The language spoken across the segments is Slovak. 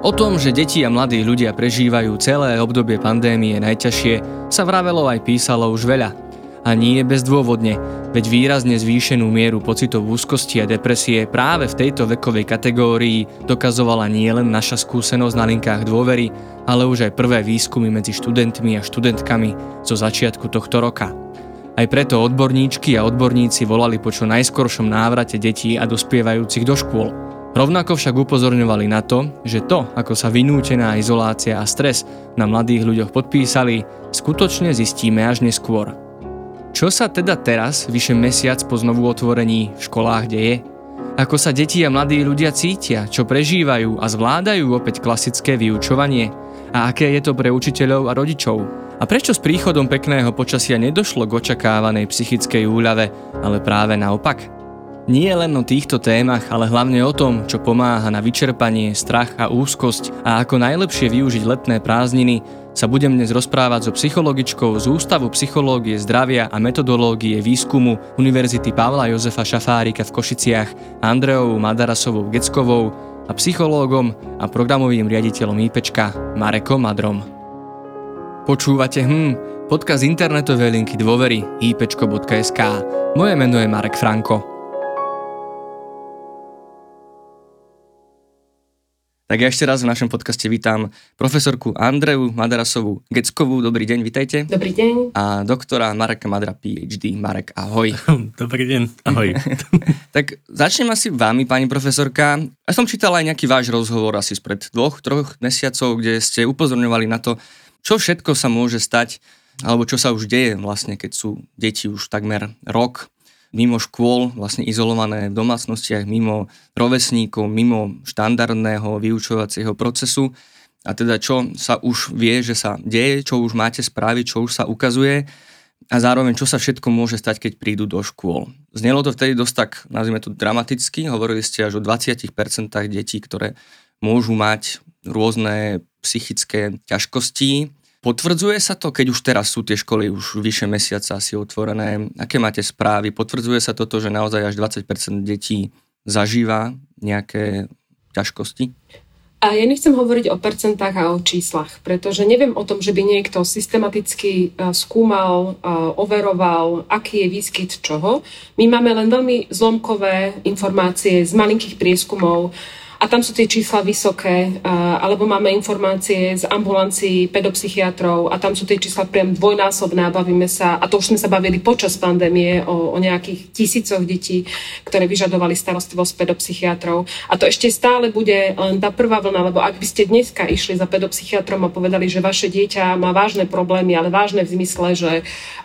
O tom, že deti a mladí ľudia prežívajú celé obdobie pandémie najťažšie, sa vravelo aj písalo už veľa. A nie bezdôvodne, veď výrazne zvýšenú mieru pocitov úzkosti a depresie práve v tejto vekovej kategórii dokazovala nielen naša skúsenosť na linkách dôvery, ale už aj prvé výskumy medzi študentmi a študentkami zo začiatku tohto roka. Aj preto odborníčky a odborníci volali po čo najskoršom návrate detí a dospievajúcich do škôl – Rovnako však upozorňovali na to, že to, ako sa vynútená izolácia a stres na mladých ľuďoch podpísali, skutočne zistíme až neskôr. Čo sa teda teraz, vyše mesiac po znovu otvorení v školách deje? Ako sa deti a mladí ľudia cítia, čo prežívajú a zvládajú opäť klasické vyučovanie? A aké je to pre učiteľov a rodičov? A prečo s príchodom pekného počasia nedošlo k očakávanej psychickej úľave, ale práve naopak? Nie len o týchto témach, ale hlavne o tom, čo pomáha na vyčerpanie, strach a úzkosť a ako najlepšie využiť letné prázdniny, sa budem dnes rozprávať so psychologičkou z Ústavu psychológie zdravia a metodológie výskumu Univerzity Pavla Jozefa Šafárika v Košiciach Andreou Madarasovou Geckovou a psychológom a programovým riaditeľom IPčka Marekom Madrom. Počúvate hm, podcast internetovej linky dôvery ipčko.sk. Moje meno je Marek Franko. Tak ja ešte raz v našom podcaste vítam profesorku Andreu Madarasovú Geckovú. Dobrý deň, vitajte. Dobrý deň. A doktora Mareka Madra, PhD. Marek, ahoj. Dobrý deň, ahoj. tak začnem asi vami, pani profesorka. Ja som čítal aj nejaký váš rozhovor asi spred dvoch, troch mesiacov, kde ste upozorňovali na to, čo všetko sa môže stať, alebo čo sa už deje vlastne, keď sú deti už takmer rok mimo škôl, vlastne izolované v domácnostiach, mimo rovesníkov, mimo štandardného vyučovacieho procesu. A teda čo sa už vie, že sa deje, čo už máte spraviť, čo už sa ukazuje a zároveň čo sa všetko môže stať, keď prídu do škôl. Znelo to vtedy dosť tak, nazvime to dramaticky, hovorili ste až o 20% detí, ktoré môžu mať rôzne psychické ťažkosti, Potvrdzuje sa to, keď už teraz sú tie školy už vyše mesiaca asi otvorené? Aké máte správy? Potvrdzuje sa toto, že naozaj až 20% detí zažíva nejaké ťažkosti? A ja nechcem hovoriť o percentách a o číslach, pretože neviem o tom, že by niekto systematicky e, skúmal, e, overoval, aký je výskyt čoho. My máme len veľmi zlomkové informácie z malinkých prieskumov, a tam sú tie čísla vysoké, alebo máme informácie z ambulancií pedopsychiatrov a tam sú tie čísla priam dvojnásobné a bavíme sa, a to už sme sa bavili počas pandémie o, o nejakých tisícoch detí, ktoré vyžadovali starostlivosť pedopsychiatrov. A to ešte stále bude len tá prvá vlna, lebo ak by ste dneska išli za pedopsychiatrom a povedali, že vaše dieťa má vážne problémy, ale vážne v zmysle, že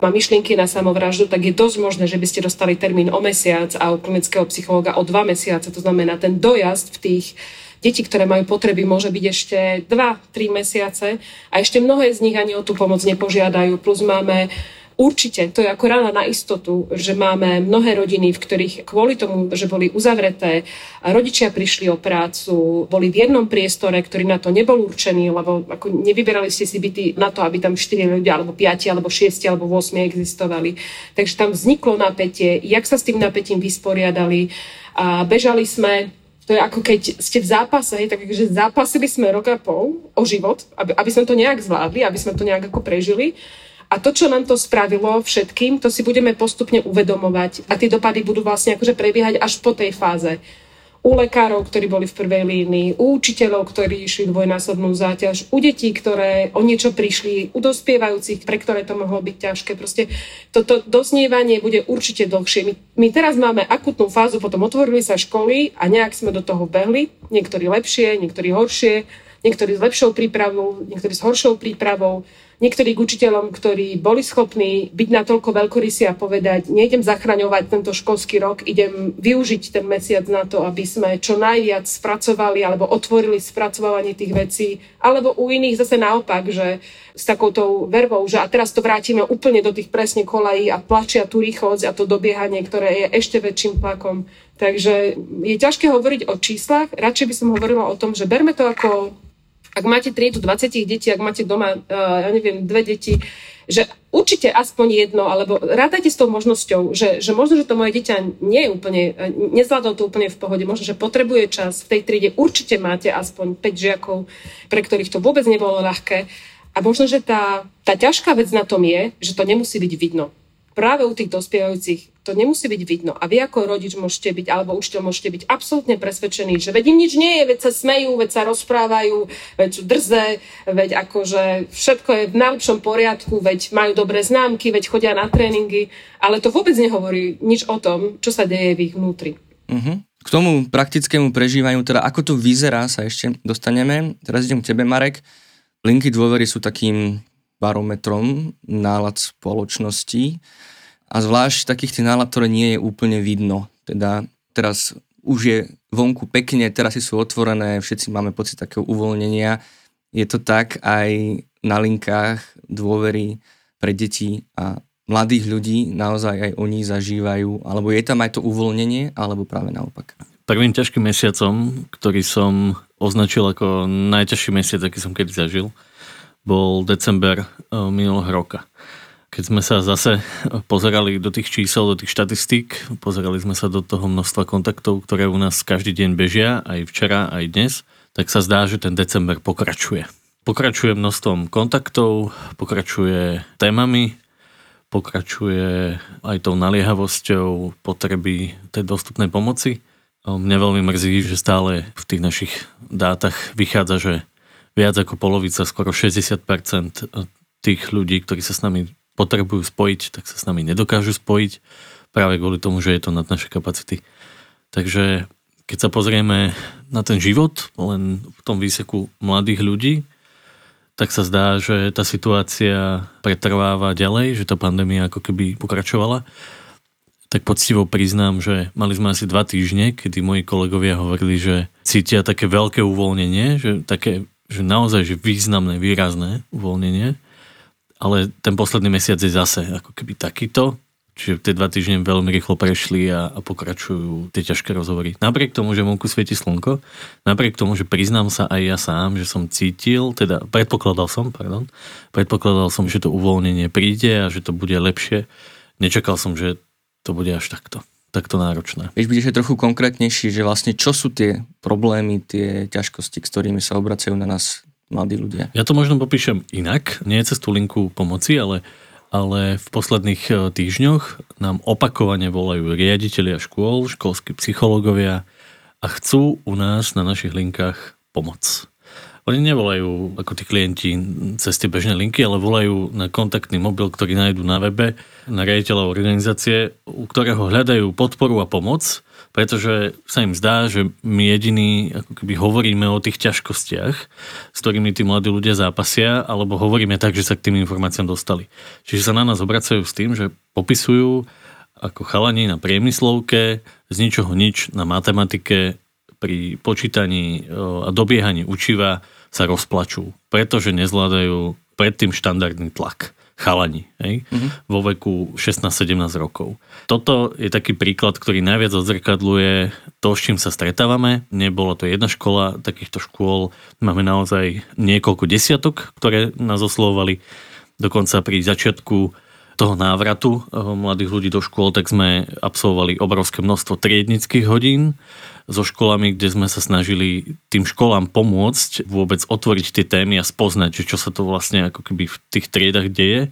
má myšlienky na samovraždu, tak je dosť možné, že by ste dostali termín o mesiac a u klinického psychológa o dva mesiace. To znamená, ten dojazd v tých tých detí, ktoré majú potreby, môže byť ešte 2-3 mesiace a ešte mnohé z nich ani o tú pomoc nepožiadajú. Plus máme Určite, to je ako rána na istotu, že máme mnohé rodiny, v ktorých kvôli tomu, že boli uzavreté, rodičia prišli o prácu, boli v jednom priestore, ktorý na to nebol určený, lebo ako nevyberali ste si byty na to, aby tam 4 ľudia, alebo 5, alebo 6, alebo 8 existovali. Takže tam vzniklo napätie, jak sa s tým napätím vysporiadali. A bežali sme to je ako keď ste v zápase, takže zápasili sme rok a pol o život, aby, aby sme to nejak zvládli, aby sme to nejak ako prežili. A to, čo nám to spravilo všetkým, to si budeme postupne uvedomovať. A tie dopady budú vlastne akože prebiehať až po tej fáze u lekárov, ktorí boli v prvej línii, u učiteľov, ktorí išli dvojnásobnú záťaž, u detí, ktoré o niečo prišli, u dospievajúcich, pre ktoré to mohlo byť ťažké. Proste toto dosnievanie bude určite dlhšie. My, my teraz máme akutnú fázu, potom otvorili sa školy a nejak sme do toho behli. Niektorí lepšie, niektorí horšie, niektorí s lepšou prípravou, niektorí s horšou prípravou niektorých učiteľom, ktorí boli schopní byť natoľko veľkorysí a povedať, nejdem zachraňovať tento školský rok, idem využiť ten mesiac na to, aby sme čo najviac spracovali alebo otvorili spracovanie tých vecí, alebo u iných zase naopak, že s takouto vervou, že a teraz to vrátime úplne do tých presne kolají a plačia tú rýchlosť a to dobiehanie, ktoré je ešte väčším tlakom. Takže je ťažké hovoriť o číslach, radšej by som hovorila o tom, že berme to ako ak máte triedu 20 detí, ak máte doma, ja neviem, dve deti, že určite aspoň jedno, alebo rádajte s tou možnosťou, že, že možno, že to moje dieťa nie je úplne, nezvládol to úplne v pohode, možno, že potrebuje čas v tej triede, určite máte aspoň 5 žiakov, pre ktorých to vôbec nebolo ľahké. A možno, že tá, tá ťažká vec na tom je, že to nemusí byť vidno práve u tých dospievajúcich to nemusí byť vidno. A vy ako rodič môžete byť, alebo učiteľ môžete byť absolútne presvedčení, že veď im nič nie je, veď sa smejú, veď sa rozprávajú, veď sú drze, veď akože všetko je v najlepšom poriadku, veď majú dobré známky, veď chodia na tréningy, ale to vôbec nehovorí nič o tom, čo sa deje v ich vnútri. Uh-huh. K tomu praktickému prežívaniu, teda ako to vyzerá, sa ešte dostaneme. Teraz idem k tebe, Marek. Linky dôvery sú takým barometrom nálad spoločnosti a zvlášť takých tých nálad, ktoré nie je úplne vidno. Teda teraz už je vonku pekne, terasy sú otvorené, všetci máme pocit takého uvoľnenia. Je to tak aj na linkách dôvery pre deti a mladých ľudí, naozaj aj oni zažívajú, alebo je tam aj to uvoľnenie, alebo práve naopak? Prvým ťažkým mesiacom, ktorý som označil ako najťažší mesiac, aký som kedy zažil, bol december eh, minulého roka. Keď sme sa zase pozerali do tých čísel, do tých štatistík, pozerali sme sa do toho množstva kontaktov, ktoré u nás každý deň bežia, aj včera, aj dnes, tak sa zdá, že ten december pokračuje. Pokračuje množstvom kontaktov, pokračuje témami, pokračuje aj tou naliehavosťou potreby tej dostupnej pomoci. Mne veľmi mrzí, že stále v tých našich dátach vychádza, že viac ako polovica, skoro 60% tých ľudí, ktorí sa s nami potrebujú spojiť, tak sa s nami nedokážu spojiť práve kvôli tomu, že je to nad naše kapacity. Takže keď sa pozrieme na ten život len v tom výseku mladých ľudí, tak sa zdá, že tá situácia pretrváva ďalej, že tá pandémia ako keby pokračovala. Tak poctivo priznám, že mali sme asi dva týždne, kedy moji kolegovia hovorili, že cítia také veľké uvoľnenie, že také že naozaj že významné, výrazné uvoľnenie, ale ten posledný mesiac je zase ako keby takýto, čiže tie dva týždne veľmi rýchlo prešli a, a pokračujú tie ťažké rozhovory. Napriek tomu, že vonku svieti slnko, napriek tomu, že priznám sa aj ja sám, že som cítil, teda predpokladal som, pardon, predpokladal som, že to uvoľnenie príde a že to bude lepšie, nečakal som, že to bude až takto takto náročné. Vieš byť ešte trochu konkrétnejší, že vlastne čo sú tie problémy, tie ťažkosti, s ktorými sa obracajú na nás mladí ľudia? Ja to možno popíšem inak, nie cez tú linku pomoci, ale, ale v posledných e, týždňoch nám opakovane volajú riaditeľia škôl, školskí psychológovia a chcú u nás na našich linkách pomoc. Oni nevolajú ako tí klienti cez tie bežné linky, ale volajú na kontaktný mobil, ktorý nájdú na webe, na riaditeľa organizácie, u ktorého hľadajú podporu a pomoc, pretože sa im zdá, že my jediní ako keby hovoríme o tých ťažkostiach, s ktorými tí mladí ľudia zápasia, alebo hovoríme tak, že sa k tým informáciám dostali. Čiže sa na nás obracajú s tým, že popisujú ako chalani na priemyslovke, z ničoho nič na matematike, pri počítaní a dobiehaní učiva sa rozplačú, pretože nezvládajú predtým štandardný tlak chalani hej? Mm-hmm. vo veku 16-17 rokov. Toto je taký príklad, ktorý najviac odzrkadluje to, s čím sa stretávame. Nebola to jedna škola, takýchto škôl máme naozaj niekoľko desiatok, ktoré nás oslovovali. Dokonca pri začiatku toho návratu eh, mladých ľudí do škôl, tak sme absolvovali obrovské množstvo triednických hodín so školami, kde sme sa snažili tým školám pomôcť vôbec otvoriť tie témy a spoznať, že čo sa to vlastne ako keby v tých triedach deje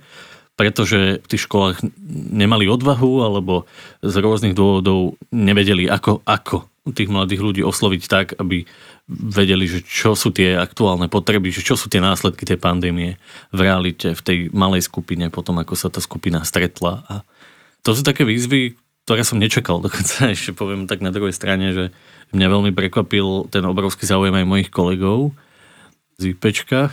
pretože v tých školách nemali odvahu alebo z rôznych dôvodov nevedeli, ako, ako tých mladých ľudí osloviť tak, aby vedeli, že čo sú tie aktuálne potreby, že čo sú tie následky tej pandémie v realite, v tej malej skupine, potom ako sa tá skupina stretla. A to sú také výzvy, ktoré som nečakal. Dokonca ešte poviem tak na druhej strane, že mňa veľmi prekvapil ten obrovský záujem aj mojich kolegov z IPčka,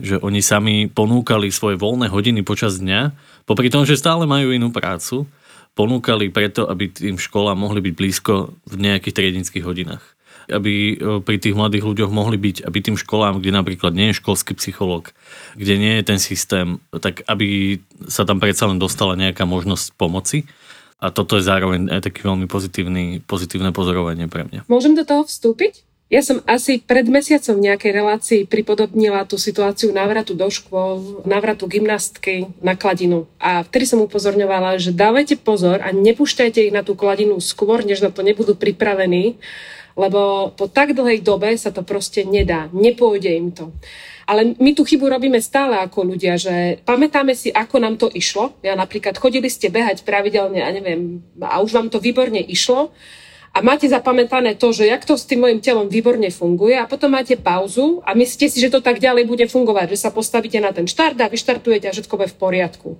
že oni sami ponúkali svoje voľné hodiny počas dňa, popri tom, že stále majú inú prácu, ponúkali preto, aby tým školám mohli byť blízko v nejakých triednických hodinách. Aby e, pri tých mladých ľuďoch mohli byť, aby tým školám, kde napríklad nie je školský psychológ, kde nie je ten systém, tak aby sa tam predsa len dostala nejaká možnosť pomoci a toto je zároveň aj taký veľmi pozitívny, pozitívne pozorovanie pre mňa. Môžem do toho vstúpiť? Ja som asi pred mesiacom v nejakej relácii pripodobnila tú situáciu návratu do škôl, návratu gymnastky na kladinu. A vtedy som upozorňovala, že dávajte pozor a nepúšťajte ich na tú kladinu skôr, než na to nebudú pripravení, lebo po tak dlhej dobe sa to proste nedá. Nepôjde im to. Ale my tú chybu robíme stále ako ľudia, že pamätáme si, ako nám to išlo. Ja napríklad chodili ste behať pravidelne, a neviem, a už vám to výborne išlo a máte zapamätané to, že jak to s tým mojim telom výborne funguje a potom máte pauzu a myslíte si, že to tak ďalej bude fungovať, že sa postavíte na ten štart a vyštartujete a všetko bude v poriadku.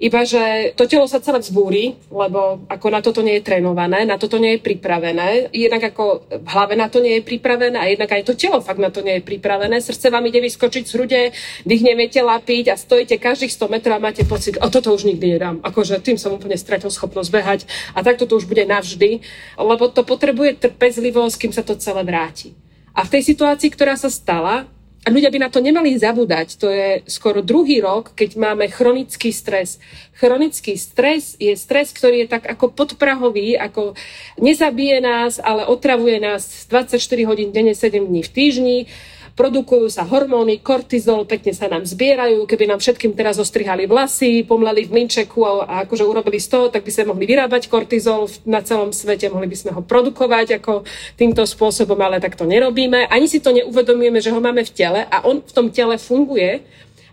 Iba, že to telo sa celé vzbúri, lebo ako na toto nie je trénované, na toto nie je pripravené. Jednak ako v hlave na to nie je pripravené a jednak aj to telo fakt na to nie je pripravené. Srdce vám ide vyskočiť z hrude, dých neviete lapiť a stojíte každých 100 metrov a máte pocit, o toto už nikdy nedám. Akože tým som úplne stratil schopnosť behať a takto to už bude navždy, lebo to potrebuje trpezlivosť, kým sa to celé vráti. A v tej situácii, ktorá sa stala, a ľudia by na to nemali zabúdať. To je skoro druhý rok, keď máme chronický stres. Chronický stres je stres, ktorý je tak ako podprahový, ako nezabije nás, ale otravuje nás 24 hodín denne, 7 dní v týždni produkujú sa hormóny, kortizol, pekne sa nám zbierajú. Keby nám všetkým teraz ostrihali vlasy, pomleli v mlinčeku a, a akože urobili z toho, tak by sme mohli vyrábať kortizol na celom svete, mohli by sme ho produkovať ako týmto spôsobom, ale tak to nerobíme. Ani si to neuvedomujeme, že ho máme v tele a on v tom tele funguje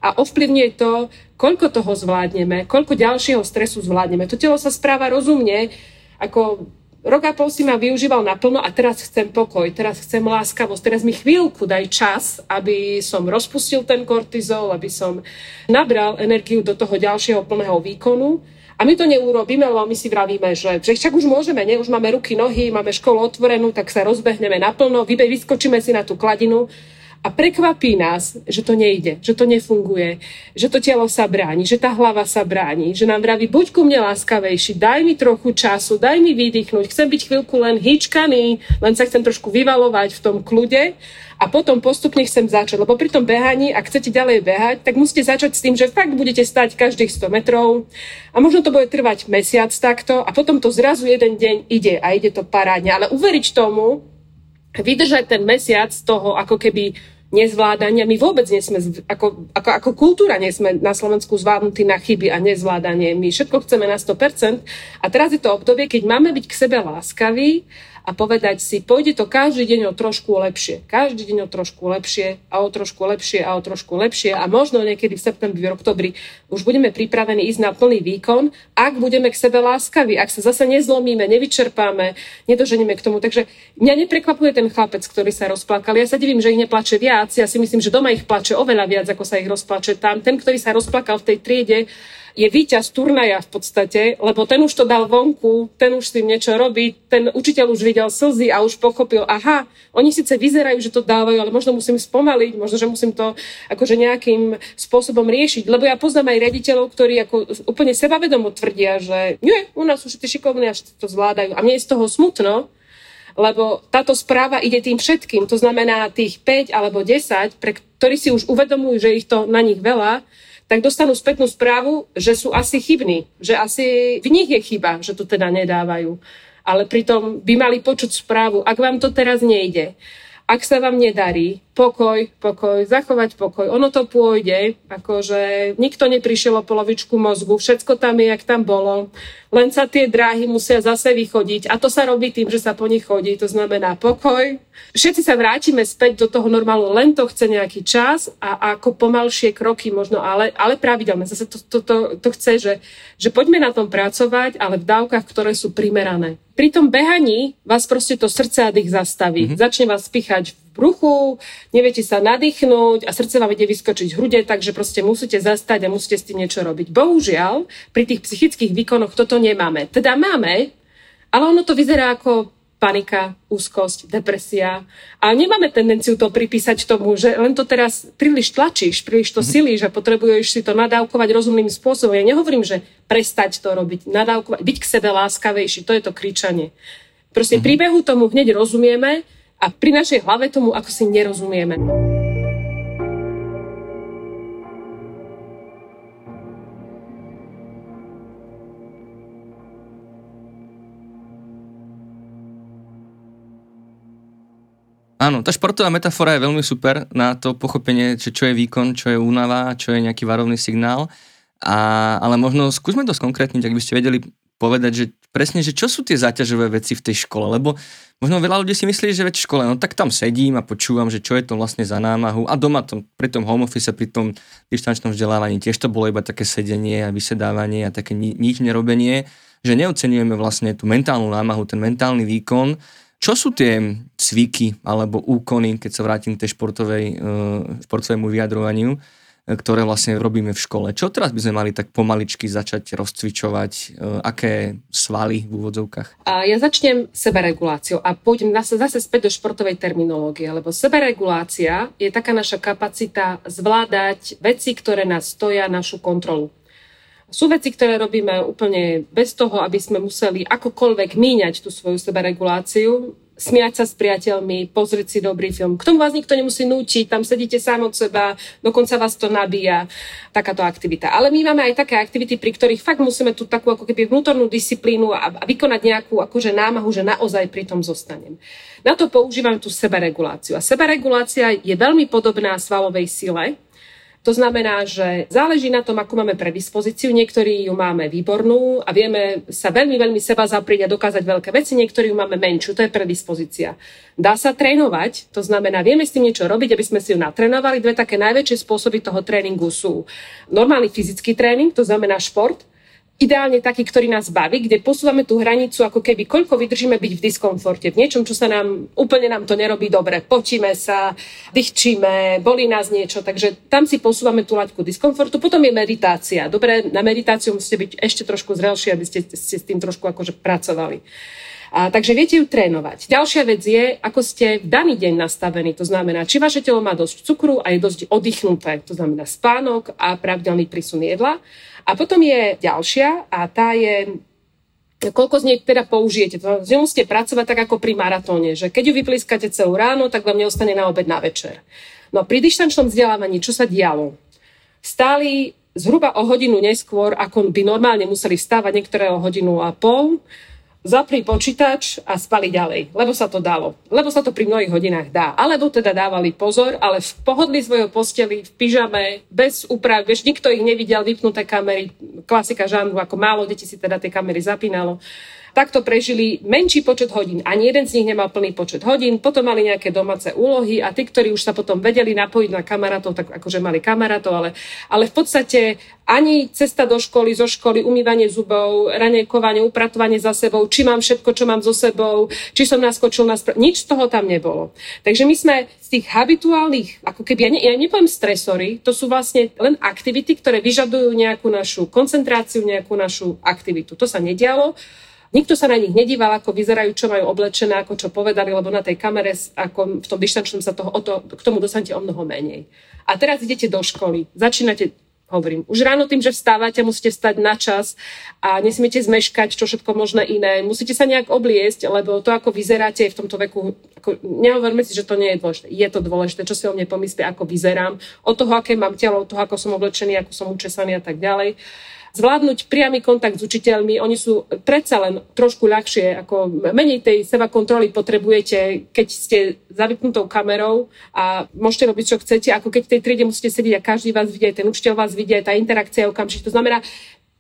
a ovplyvňuje to, koľko toho zvládneme, koľko ďalšieho stresu zvládneme. To telo sa správa rozumne, ako Rok a pol si ma využíval naplno a teraz chcem pokoj, teraz chcem láskavosť, teraz mi chvíľku daj čas, aby som rozpustil ten kortizol, aby som nabral energiu do toho ďalšieho plného výkonu. A my to neurobíme, lebo my si vravíme, že, že však už môžeme, ne? už máme ruky, nohy, máme školu otvorenú, tak sa rozbehneme naplno, vyskočíme si na tú kladinu a prekvapí nás, že to nejde, že to nefunguje, že to telo sa bráni, že tá hlava sa bráni, že nám vraví, buď ku mne láskavejší, daj mi trochu času, daj mi vydýchnuť, chcem byť chvíľku len hýčkaný, len sa chcem trošku vyvalovať v tom kľude a potom postupne chcem začať. Lebo pri tom behaní, ak chcete ďalej behať, tak musíte začať s tým, že fakt budete stať každých 100 metrov a možno to bude trvať mesiac takto a potom to zrazu jeden deň ide a ide to parádne. Ale uveriť tomu, vydržať ten mesiac toho ako keby nezvládania. My vôbec nie sme, ako, ako, ako kultúra nie sme na Slovensku zvládnutí na chyby a nezvládanie. My všetko chceme na 100%. A teraz je to obdobie, keď máme byť k sebe láskaví a povedať si, pôjde to každý deň o trošku lepšie. Každý deň o trošku lepšie a o trošku lepšie a o trošku lepšie a možno niekedy v septembri, v oktobri už budeme pripravení ísť na plný výkon, ak budeme k sebe láskaví, ak sa zase nezlomíme, nevyčerpáme, nedoženieme k tomu. Takže mňa neprekvapuje ten chlapec, ktorý sa rozplakal. Ja sa divím, že ich neplače viac. Ja si myslím, že doma ich plače oveľa viac, ako sa ich rozplače tam. Ten, ktorý sa rozplakal v tej triede, je víťaz turnaja v podstate, lebo ten už to dal vonku, ten už s tým niečo robí, ten učiteľ už videl slzy a už pochopil, aha, oni síce vyzerajú, že to dávajú, ale možno musím spomaliť, možno, že musím to akože nejakým spôsobom riešiť. Lebo ja poznám aj riaditeľov, ktorí ako úplne sebavedomo tvrdia, že nie, u nás sú všetci šikovní a všetci to zvládajú. A mne je z toho smutno, lebo táto správa ide tým všetkým. To znamená tých 5 alebo 10, pre ktorí si už uvedomujú, že ich to na nich veľa, tak dostanú spätnú správu, že sú asi chybní, že asi v nich je chyba, že to teda nedávajú. Ale pritom by mali počuť správu, ak vám to teraz nejde, ak sa vám nedarí, pokoj, pokoj, zachovať pokoj. Ono to pôjde, akože nikto neprišiel o polovičku mozgu, všetko tam je, jak tam bolo. Len sa tie dráhy musia zase vychodiť a to sa robí tým, že sa po nich chodí, to znamená pokoj. Všetci sa vrátime späť do toho normálu, len to chce nejaký čas a ako pomalšie kroky možno, ale, ale pravidelne. Zase to, to, to, to chce, že, že poďme na tom pracovať, ale v dávkach, ktoré sú primerané. Pri tom behaní vás proste to srdce a dých zastaví. Mm-hmm. Začne vás pichať v bruchu, neviete sa nadýchnuť a srdce vám ide vyskočiť v hrude, takže proste musíte zastať a musíte s tým niečo robiť. Bohužiaľ, pri tých psychických výkonoch toto nemáme. Teda máme, ale ono to vyzerá ako panika, úzkosť, depresia. A nemáme tendenciu to pripísať tomu, že len to teraz príliš tlačíš, príliš to mhm. silíš a potrebuješ si to nadávkovať rozumným spôsobom. Ja nehovorím, že prestať to robiť, nadávkovať, byť k sebe láskavejší, to je to kričanie. Proste mm-hmm. príbehu tomu hneď rozumieme a pri našej hlave tomu ako si nerozumieme. Áno, tá športová metafora je veľmi super na to pochopenie, čo, čo je výkon, čo je únava, čo je nejaký varovný signál. A, ale možno skúsme to skonkrétniť, ak by ste vedeli povedať, že presne, že čo sú tie záťažové veci v tej škole, lebo možno veľa ľudí si myslí, že veď v škole, no tak tam sedím a počúvam, že čo je to vlastne za námahu. A doma to, pri tom home office, pri tom distančnom vzdelávaní tiež to bolo iba také sedenie a vysedávanie a také ni- nič nerobenie, že neocenujeme vlastne tú mentálnu námahu, ten mentálny výkon, čo sú tie cviky alebo úkony, keď sa vrátim k tej športovej, uh, športovému vyjadrovaniu, ktoré vlastne robíme v škole. Čo teraz by sme mali tak pomaličky začať rozcvičovať? Uh, aké svaly v úvodzovkách? Ja začnem sebereguláciou a pôjdem zase späť do športovej terminológie, lebo seberegulácia je taká naša kapacita zvládať veci, ktoré nás stoja našu kontrolu. Sú veci, ktoré robíme úplne bez toho, aby sme museli akokoľvek míňať tú svoju sebereguláciu, smiať sa s priateľmi, pozrieť si dobrý film. K tomu vás nikto nemusí nútiť, tam sedíte sám od seba, dokonca vás to nabíja, takáto aktivita. Ale my máme aj také aktivity, pri ktorých fakt musíme tú takú ako keby vnútornú disciplínu a, a vykonať nejakú akože námahu, že naozaj pri tom zostanem. Na to používam tú sebereguláciu. A seberegulácia je veľmi podobná svalovej sile, to znamená, že záleží na tom, ako máme predispozíciu. Niektorí ju máme výbornú a vieme sa veľmi, veľmi seba zaprieť a dokázať veľké veci, niektorí ju máme menšiu, to je predispozícia. Dá sa trénovať, to znamená, vieme s tým niečo robiť, aby sme si ju natrénovali. Dve také najväčšie spôsoby toho tréningu sú normálny fyzický tréning, to znamená šport, ideálne taký, ktorý nás baví, kde posúvame tú hranicu, ako keby koľko vydržíme byť v diskomforte, v niečom, čo sa nám, úplne nám to nerobí dobre. Potíme sa, dýchčíme, bolí nás niečo, takže tam si posúvame tú laťku diskomfortu. Potom je meditácia. Dobre, na meditáciu musíte byť ešte trošku zrelší, aby ste, ste s tým trošku akože pracovali. A, takže viete ju trénovať. Ďalšia vec je, ako ste v daný deň nastavení. To znamená, či vaše telo má dosť cukru a je dosť oddychnuté. To znamená spánok a pravidelný prísun jedla. A potom je ďalšia a tá je koľko z nej teda použijete. To nemusíte pracovať tak ako pri maratóne, že keď ju vyplískate celú ráno, tak vám neostane na obed na večer. No pri dištančnom vzdelávaní, čo sa dialo? Stáli zhruba o hodinu neskôr, ako by normálne museli vstávať niektoré o hodinu a pol, zapli počítač a spali ďalej, lebo sa to dalo. Lebo sa to pri mnohých hodinách dá. Alebo teda dávali pozor, ale v pohodlí svojho posteli, v pyžame, bez úprav, vieš, nikto ich nevidel, vypnuté kamery, klasika žánru, ako málo detí si teda tie kamery zapínalo takto prežili menší počet hodín. Ani jeden z nich nemal plný počet hodín, potom mali nejaké domáce úlohy a tí, ktorí už sa potom vedeli napojiť na kamarátov, tak akože mali kamarátov, ale, ale v podstate ani cesta do školy, zo školy, umývanie zubov, ranejkovanie, upratovanie za sebou, či mám všetko, čo mám so sebou, či som naskočil na spra- nič z toho tam nebolo. Takže my sme z tých habituálnych, ako keby, ja, ne, ja nepoviem stresory, to sú vlastne len aktivity, ktoré vyžadujú nejakú našu koncentráciu, nejakú našu aktivitu. To sa nedialo. Nikto sa na nich nedíval, ako vyzerajú, čo majú oblečené, ako čo povedali, lebo na tej kamere, ako v tom dištančnom sa toho, o to, k tomu dostanete o mnoho menej. A teraz idete do školy, začínate hovorím. Už ráno tým, že vstávate, musíte vstať na čas a nesmiete zmeškať čo všetko možné iné. Musíte sa nejak obliesť, lebo to, ako vyzeráte v tomto veku, ako, nehovorme si, že to nie je dôležité. Je to dôležité, čo si o mne pomyslí, ako vyzerám, od toho, aké mám telo, od toho, ako som oblečený, ako som učesaný a tak ďalej zvládnuť priamy kontakt s učiteľmi, oni sú predsa len trošku ľahšie, ako menej tej seba kontroly potrebujete, keď ste za vypnutou kamerou a môžete robiť, čo chcete, ako keď v tej triede musíte sedieť a každý vás vidie, ten učiteľ vás vidie, tá interakcia je okamžite. To znamená,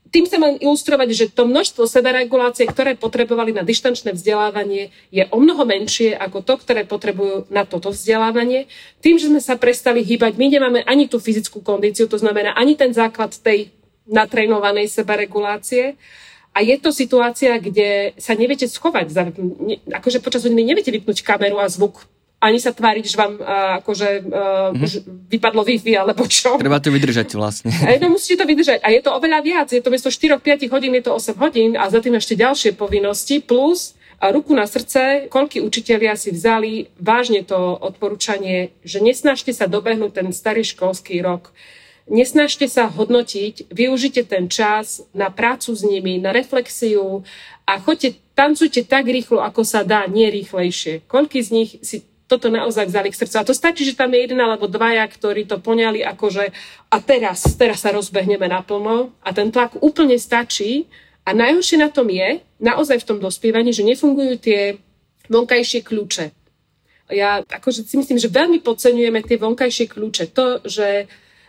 tým chcem len ilustrovať, že to množstvo seberegulácie, ktoré potrebovali na dištančné vzdelávanie, je o mnoho menšie ako to, ktoré potrebujú na toto vzdelávanie. Tým, že sme sa prestali hýbať, my nemáme ani tú fyzickú kondíciu, to znamená ani ten základ tej natrénovanej sebaregulácie. A je to situácia, kde sa neviete schovať. Za, ne, akože počas hodiny neviete vypnúť kameru a zvuk ani sa tváriť, že vám uh, akože uh, mm-hmm. už vypadlo Wi-Fi alebo čo. Treba to vydržať vlastne. A no, musíte to vydržať. A je to oveľa viac. Je to miesto 4-5 hodín, je to 8 hodín a za tým ešte ďalšie povinnosti. Plus a ruku na srdce, koľky učitelia si vzali vážne to odporúčanie, že nesnažte sa dobehnúť ten starý školský rok Nesnažte sa hodnotiť, využite ten čas na prácu s nimi, na reflexiu a choďte, tancujte tak rýchlo, ako sa dá, nie rýchlejšie. Koľky z nich si toto naozaj vzali k srdcu. A to stačí, že tam je jeden alebo dvaja, ktorí to poňali akože a teraz, teraz sa rozbehneme naplno a ten tlak úplne stačí. A najhoršie na tom je, naozaj v tom dospievaní, že nefungujú tie vonkajšie kľúče. Ja akože si myslím, že veľmi podceňujeme tie vonkajšie kľúče. To, že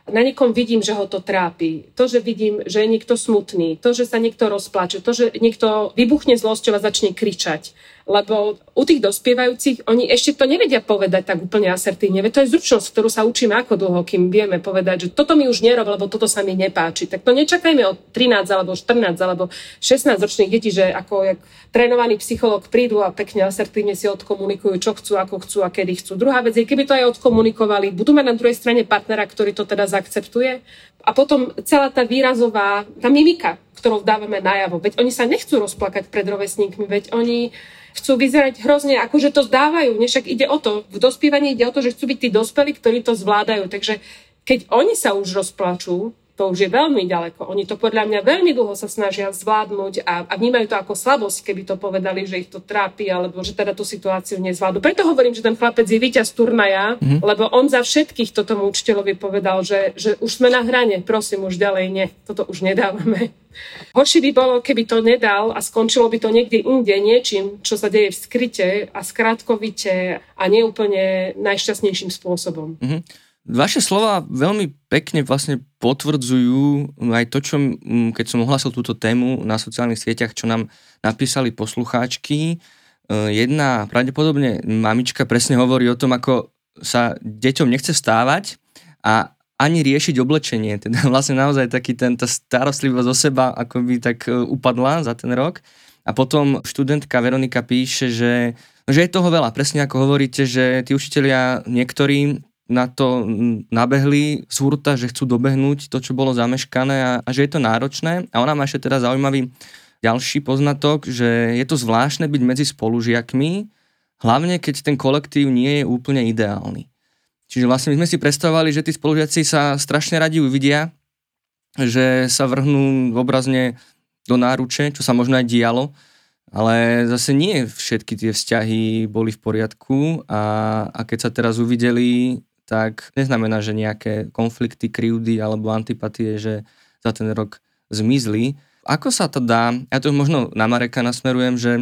na niekom vidím, že ho to trápi, to, že vidím, že je niekto smutný, to, že sa niekto rozplače, to, že niekto vybuchne zlosťou a začne kričať. Lebo u tých dospievajúcich oni ešte to nevedia povedať tak úplne asertívne. To je zručnosť, ktorú sa učíme ako dlho, kým vieme povedať, že toto mi už nerob, lebo toto sa mi nepáči. Tak to nečakajme od 13 alebo 14 alebo 16 ročných detí, že ako jak trénovaný psychológ prídu a pekne asertívne si odkomunikujú, čo chcú, ako chcú a kedy chcú. Druhá vec je, keby to aj odkomunikovali, budú mať na druhej strane partnera, ktorý to teda zaakceptuje. A potom celá tá výrazová, tá mimika, ktorou dávame najavo. Veď oni sa nechcú rozplakať pred rovesníkmi, veď oni chcú vyzerať hrozne, akože to zdávajú. Však ide o to, v dospievaní ide o to, že chcú byť tí dospelí, ktorí to zvládajú. Takže keď oni sa už rozplačú, to už je veľmi ďaleko. Oni to podľa mňa veľmi dlho sa snažia zvládnuť a, a vnímajú to ako slabosť, keby to povedali, že ich to trápi alebo že teda tú situáciu nezvládnu. Preto hovorím, že ten chlapec je víťaz turnaja, mm-hmm. lebo on za všetkých to tomu učiteľovi povedal, že, že už sme na hrane, prosím, už ďalej nie, toto už nedávame. Horšie by bolo, keby to nedal a skončilo by to niekde inde niečím, čo sa deje v skryte a skrátkovite a neúplne najšťastnejším spôsobom. Mm-hmm. Vaše slova veľmi pekne vlastne potvrdzujú aj to, čo, keď som ohlasil túto tému na sociálnych sieťach, čo nám napísali poslucháčky. E, jedna pravdepodobne mamička presne hovorí o tom, ako sa deťom nechce vstávať a ani riešiť oblečenie. Teda vlastne naozaj taký ten, tá starostlivosť o seba ako by tak e, upadla za ten rok. A potom študentka Veronika píše, že, že je toho veľa. Presne ako hovoríte, že tí učitelia niektorí na to nabehli z hurta, že chcú dobehnúť to, čo bolo zameškané a, a že je to náročné. A ona má ešte teda zaujímavý ďalší poznatok, že je to zvláštne byť medzi spolužiakmi, hlavne keď ten kolektív nie je úplne ideálny. Čiže vlastne my sme si predstavovali, že tí spolužiaci sa strašne radi uvidia, že sa vrhnú obrazne do náruče, čo sa možno aj dialo, ale zase nie všetky tie vzťahy boli v poriadku a, a keď sa teraz uvideli, tak neznamená, že nejaké konflikty, kryúdy alebo antipatie, že za ten rok zmizli. Ako sa to dá, ja to možno na Mareka nasmerujem, že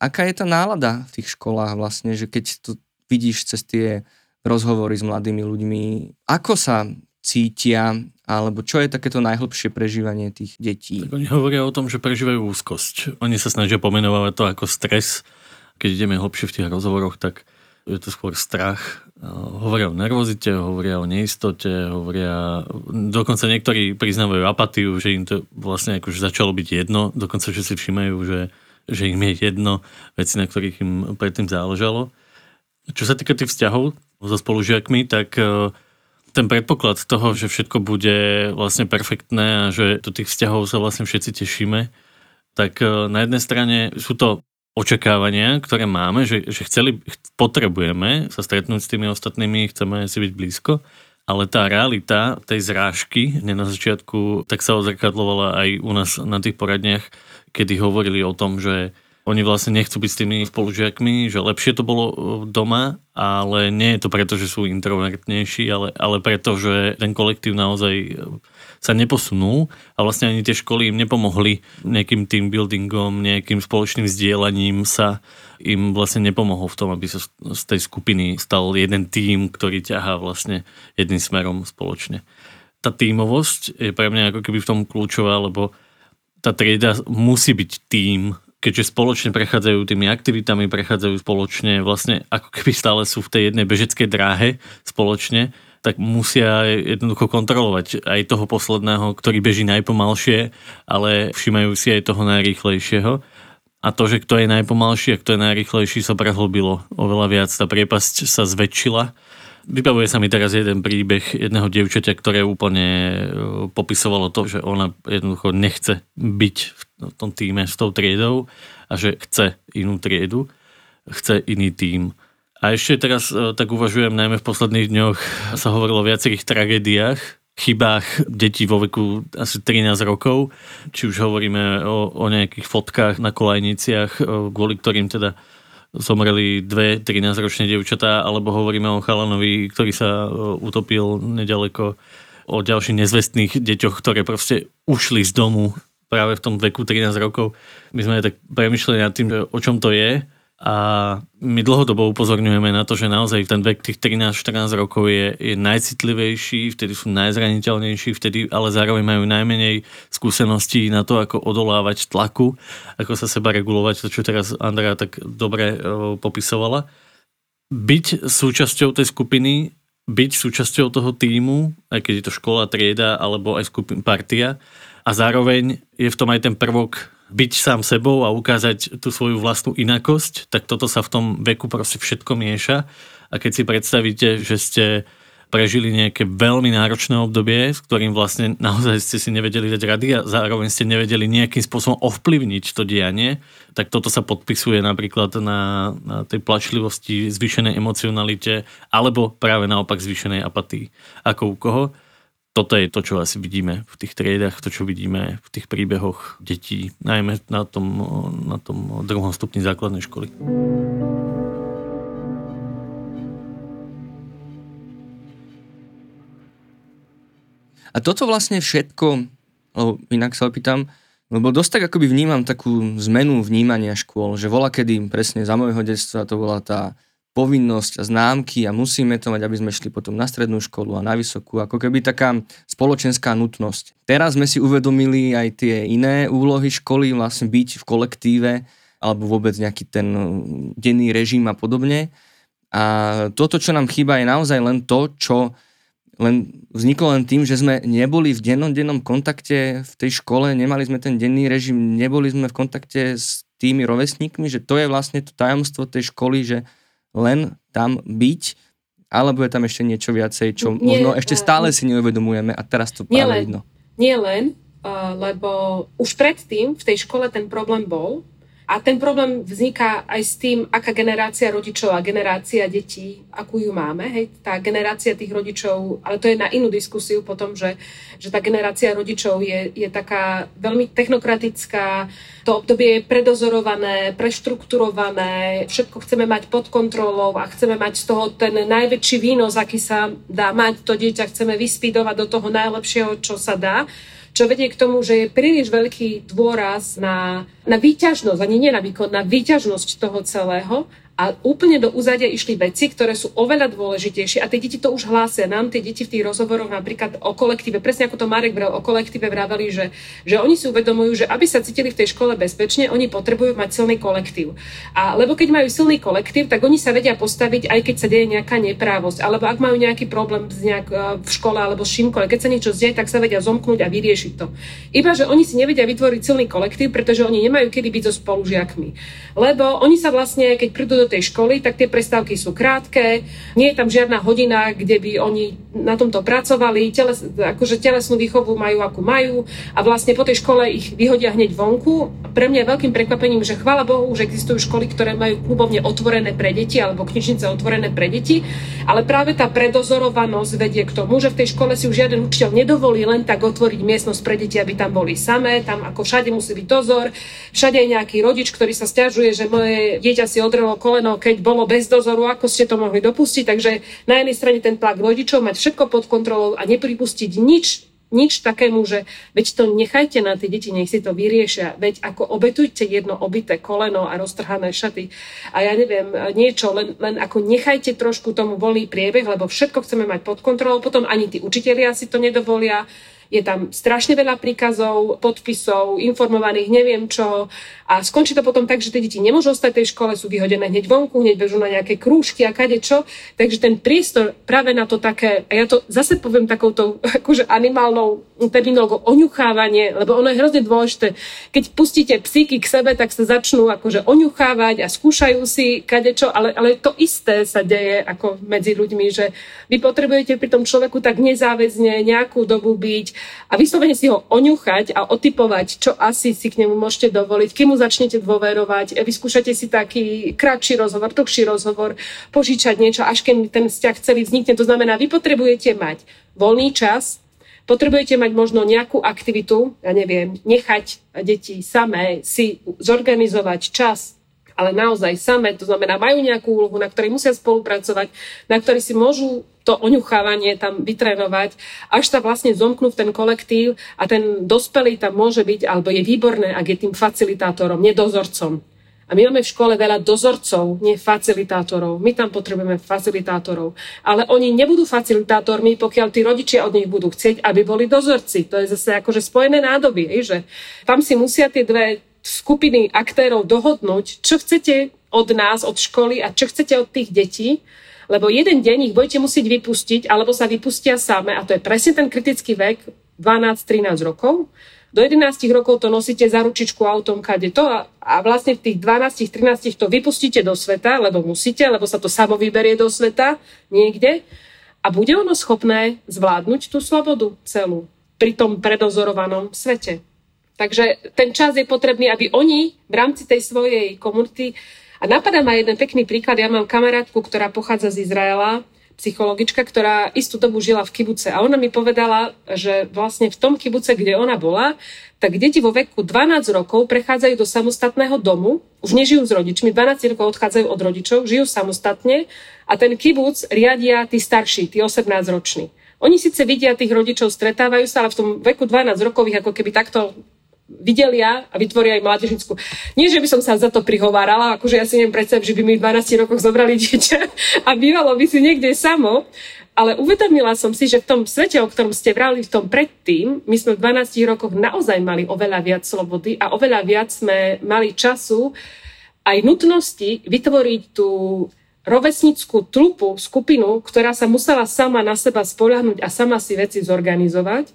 aká je tá nálada v tých školách vlastne, že keď to vidíš cez tie rozhovory s mladými ľuďmi, ako sa cítia, alebo čo je takéto najhlbšie prežívanie tých detí? Tak oni hovoria o tom, že prežívajú úzkosť. Oni sa snažia pomenovať to ako stres. Keď ideme hlbšie v tých rozhovoroch, tak je to skôr strach. Hovoria o nervozite, hovoria o neistote, hovoria... Dokonca niektorí priznávajú apatiu, že im to vlastne akože začalo byť jedno, dokonca, že si všimajú, že, že im je jedno veci, na ktorých im predtým záležalo. Čo sa týka tých vzťahov so spolužiakmi, tak e, ten predpoklad toho, že všetko bude vlastne perfektné a že do tých vzťahov sa vlastne všetci tešíme, tak e, na jednej strane sú to očakávania, ktoré máme, že, že chceli, potrebujeme sa stretnúť s tými ostatnými, chceme si byť blízko, ale tá realita tej zrážky na začiatku tak sa odzrkadlovala aj u nás na tých poradniach, kedy hovorili o tom, že oni vlastne nechcú byť s tými spolužiakmi, že lepšie to bolo e, doma, ale nie je to preto, že sú introvertnejší, ale, ale preto, že ten kolektív naozaj e, sa neposunul a vlastne ani tie školy im nepomohli nejakým team buildingom, nejakým spoločným vzdielaním sa im vlastne nepomohol v tom, aby sa z tej skupiny stal jeden tým, ktorý ťahá vlastne jedným smerom spoločne. Tá tímovosť je pre mňa ako keby v tom kľúčová, lebo tá trieda musí byť tým, keďže spoločne prechádzajú tými aktivitami, prechádzajú spoločne, vlastne ako keby stále sú v tej jednej bežeckej dráhe spoločne, tak musia jednoducho kontrolovať aj toho posledného, ktorý beží najpomalšie, ale všimajú si aj toho najrýchlejšieho. A to, že kto je najpomalší a kto je najrýchlejší sa prehlbilo oveľa viac. Tá priepasť sa zväčšila. Vybavuje sa mi teraz jeden príbeh jedného dievčaťa, ktoré úplne e, popisovalo to, že ona jednoducho nechce byť v tom týme s tou triedou a že chce inú triedu, chce iný tým. A ešte teraz e, tak uvažujem, najmä v posledných dňoch sa hovorilo o viacerých tragédiách, chybách detí vo veku asi 13 rokov, či už hovoríme o, o nejakých fotkách na kolajniciach, e, kvôli ktorým teda zomreli dve 13-ročné dievčatá, alebo hovoríme o chalanovi, ktorý sa e, utopil nedaleko o ďalších nezvestných deťoch, ktoré proste ušli z domu práve v tom veku 13 rokov. My sme tak premyšľali nad tým, o čom to je a my dlhodobo upozorňujeme na to, že naozaj ten vek tých 13-14 rokov je, je najcitlivejší, vtedy sú najzraniteľnejší, vtedy ale zároveň majú najmenej skúseností na to, ako odolávať tlaku, ako sa seba regulovať, to čo teraz Andrea tak dobre o, popisovala. Byť súčasťou tej skupiny, byť súčasťou toho týmu, aj keď je to škola, trieda alebo aj skupin, partia a zároveň je v tom aj ten prvok byť sám sebou a ukázať tú svoju vlastnú inakosť, tak toto sa v tom veku proste všetko mieša. A keď si predstavíte, že ste prežili nejaké veľmi náročné obdobie, s ktorým vlastne naozaj ste si nevedeli dať rady a zároveň ste nevedeli nejakým spôsobom ovplyvniť to dianie, tak toto sa podpisuje napríklad na, na tej plačlivosti, zvýšenej emocionalite alebo práve naopak zvýšenej apatii. Ako u koho? Toto je to, čo asi vidíme v tých triedach, to, čo vidíme v tých príbehoch detí, najmä na tom, na tom druhom stupni základnej školy. A toto vlastne všetko, lebo inak sa opýtam, lebo dosť tak akoby vnímam takú zmenu vnímania škôl, že vola kedy presne za môjho detstva to bola tá povinnosť známky a musíme to mať, aby sme šli potom na strednú školu a na vysokú, ako keby taká spoločenská nutnosť. Teraz sme si uvedomili aj tie iné úlohy školy, vlastne byť v kolektíve alebo vôbec nejaký ten uh, denný režim a podobne. A toto, čo nám chýba, je naozaj len to, čo len vzniklo len tým, že sme neboli v dennom, dennom kontakte v tej škole, nemali sme ten denný režim, neboli sme v kontakte s tými rovesníkmi, že to je vlastne to tajomstvo tej školy, že len tam byť, alebo je tam ešte niečo viacej, čo nie, možno ešte stále si neuvedomujeme a teraz to práve len, vidno. Nie len, uh, lebo už predtým v tej škole ten problém bol, a ten problém vzniká aj s tým, aká generácia rodičov a generácia detí, akú ju máme. Hej, tá generácia tých rodičov, ale to je na inú diskusiu potom, že, že tá generácia rodičov je, je taká veľmi technokratická, to obdobie je predozorované, preštrukturované, všetko chceme mať pod kontrolou a chceme mať z toho ten najväčší výnos, aký sa dá mať. To dieťa chceme vyspídovať do toho najlepšieho, čo sa dá čo vedie k tomu, že je príliš veľký dôraz na, na výťažnosť, ani nie na výkon, na výťažnosť toho celého a úplne do úzadia išli veci, ktoré sú oveľa dôležitejšie a tie deti to už hlásia. Nám tie deti v tých rozhovoroch napríklad o kolektíve, presne ako to Marek bral, o kolektíve vraveli, že, že oni si uvedomujú, že aby sa cítili v tej škole bezpečne, oni potrebujú mať silný kolektív. A lebo keď majú silný kolektív, tak oni sa vedia postaviť, aj keď sa deje nejaká neprávosť, alebo ak majú nejaký problém nejak, e, v škole alebo s čímkoľvek, keď sa niečo zdeje, tak sa vedia zomknúť a vyriešiť to. Iba, že oni si nevedia vytvoriť silný kolektív, pretože oni nemajú kedy byť so spolužiakmi. Lebo oni sa vlastne, keď prídu do tej školy, tak tie prestávky sú krátke, nie je tam žiadna hodina, kde by oni na tomto pracovali, teles, akože telesnú výchovu majú, akú majú. A vlastne po tej škole ich vyhodia hneď vonku. Pre mňa je veľkým prekvapením, že chvála Bohu, že existujú školy, ktoré majú klubovne otvorené pre deti alebo knižnice otvorené pre deti, ale práve tá predozorovanosť vedie k tomu, že v tej škole si už žiaden učiteľ nedovolí len tak otvoriť miestnosť pre deti, aby tam boli samé, tam ako všade musí byť dozor, všade je nejaký rodič, ktorý sa stiažuje, že moje dieťa si odrelo koleno, keď bolo bez dozoru, ako ste to mohli dopustiť. Takže na jednej strane ten tlak rodičov mať všetko pod kontrolou a nepripustiť nič, nič takému, že veď to nechajte na tie deti, nech si to vyriešia, veď ako obetujte jedno obité koleno a roztrhané šaty. A ja neviem, niečo, len, len ako nechajte trošku tomu voľný priebeh, lebo všetko chceme mať pod kontrolou, potom ani tí učitelia si to nedovolia, je tam strašne veľa príkazov, podpisov, informovaných, neviem čo. A skončí to potom tak, že tie deti nemôžu ostať tej škole, sú vyhodené hneď vonku, hneď bežú na nejaké krúžky a kade čo. Takže ten priestor práve na to také, a ja to zase poviem takouto akože animálnou terminológou, oňuchávanie, lebo ono je hrozne dôležité. Keď pustíte psíky k sebe, tak sa začnú akože oňuchávať a skúšajú si kadečo, ale, ale to isté sa deje ako medzi ľuďmi, že vy potrebujete pri tom človeku tak nezáväzne nejakú dobu byť, a vyslovene si ho oňuchať a otypovať, čo asi si k nemu môžete dovoliť, kým mu začnete dôverovať, vyskúšate si taký kratší rozhovor, dlhší rozhovor, požičať niečo, až keď ten vzťah celý vznikne. To znamená, vy potrebujete mať voľný čas, potrebujete mať možno nejakú aktivitu, ja neviem, nechať deti samé si zorganizovať čas, ale naozaj samé, to znamená, majú nejakú úlohu, na ktorej musia spolupracovať, na ktorej si môžu to oňuchávanie tam vytrénovať, až sa vlastne zomknú v ten kolektív a ten dospelý tam môže byť, alebo je výborné, ak je tým facilitátorom, nedozorcom. A my máme v škole veľa dozorcov, nie facilitátorov. My tam potrebujeme facilitátorov. Ale oni nebudú facilitátormi, pokiaľ tí rodičia od nich budú chcieť, aby boli dozorci. To je zase akože spojené nádoby. že tam si musia tie dve skupiny aktérov dohodnúť, čo chcete od nás, od školy a čo chcete od tých detí, lebo jeden deň ich budete musieť vypustiť, alebo sa vypustia same, a to je presne ten kritický vek, 12-13 rokov. Do 11 rokov to nosíte za ručičku autom, kade to a, a vlastne v tých 12-13 to vypustíte do sveta, lebo musíte, lebo sa to samo vyberie do sveta niekde a bude ono schopné zvládnuť tú slobodu celú pri tom predozorovanom svete. Takže ten čas je potrebný, aby oni v rámci tej svojej komunity a napadá ma jeden pekný príklad. Ja mám kamarátku, ktorá pochádza z Izraela, psychologička, ktorá istú dobu žila v kibuce a ona mi povedala, že vlastne v tom kibuce, kde ona bola, tak deti vo veku 12 rokov prechádzajú do samostatného domu, už nežijú s rodičmi, 12 rokov odchádzajú od rodičov, žijú samostatne a ten kibuc riadia tí starší, tí 18-roční. Oni síce vidia tých rodičov, stretávajú sa, ale v tom veku 12 rokov ich ako keby takto videlia a vytvoria aj mládežnickú. Nie, že by som sa za to prihovárala, akože ja si neviem predstaviť, že by mi v 12 rokoch zobrali dieťa a bývalo by si niekde samo, ale uvedomila som si, že v tom svete, o ktorom ste vrali v tom predtým, my sme v 12 rokoch naozaj mali oveľa viac slobody a oveľa viac sme mali času aj nutnosti vytvoriť tú rovesnickú trupu, skupinu, ktorá sa musela sama na seba spoľahnúť a sama si veci zorganizovať.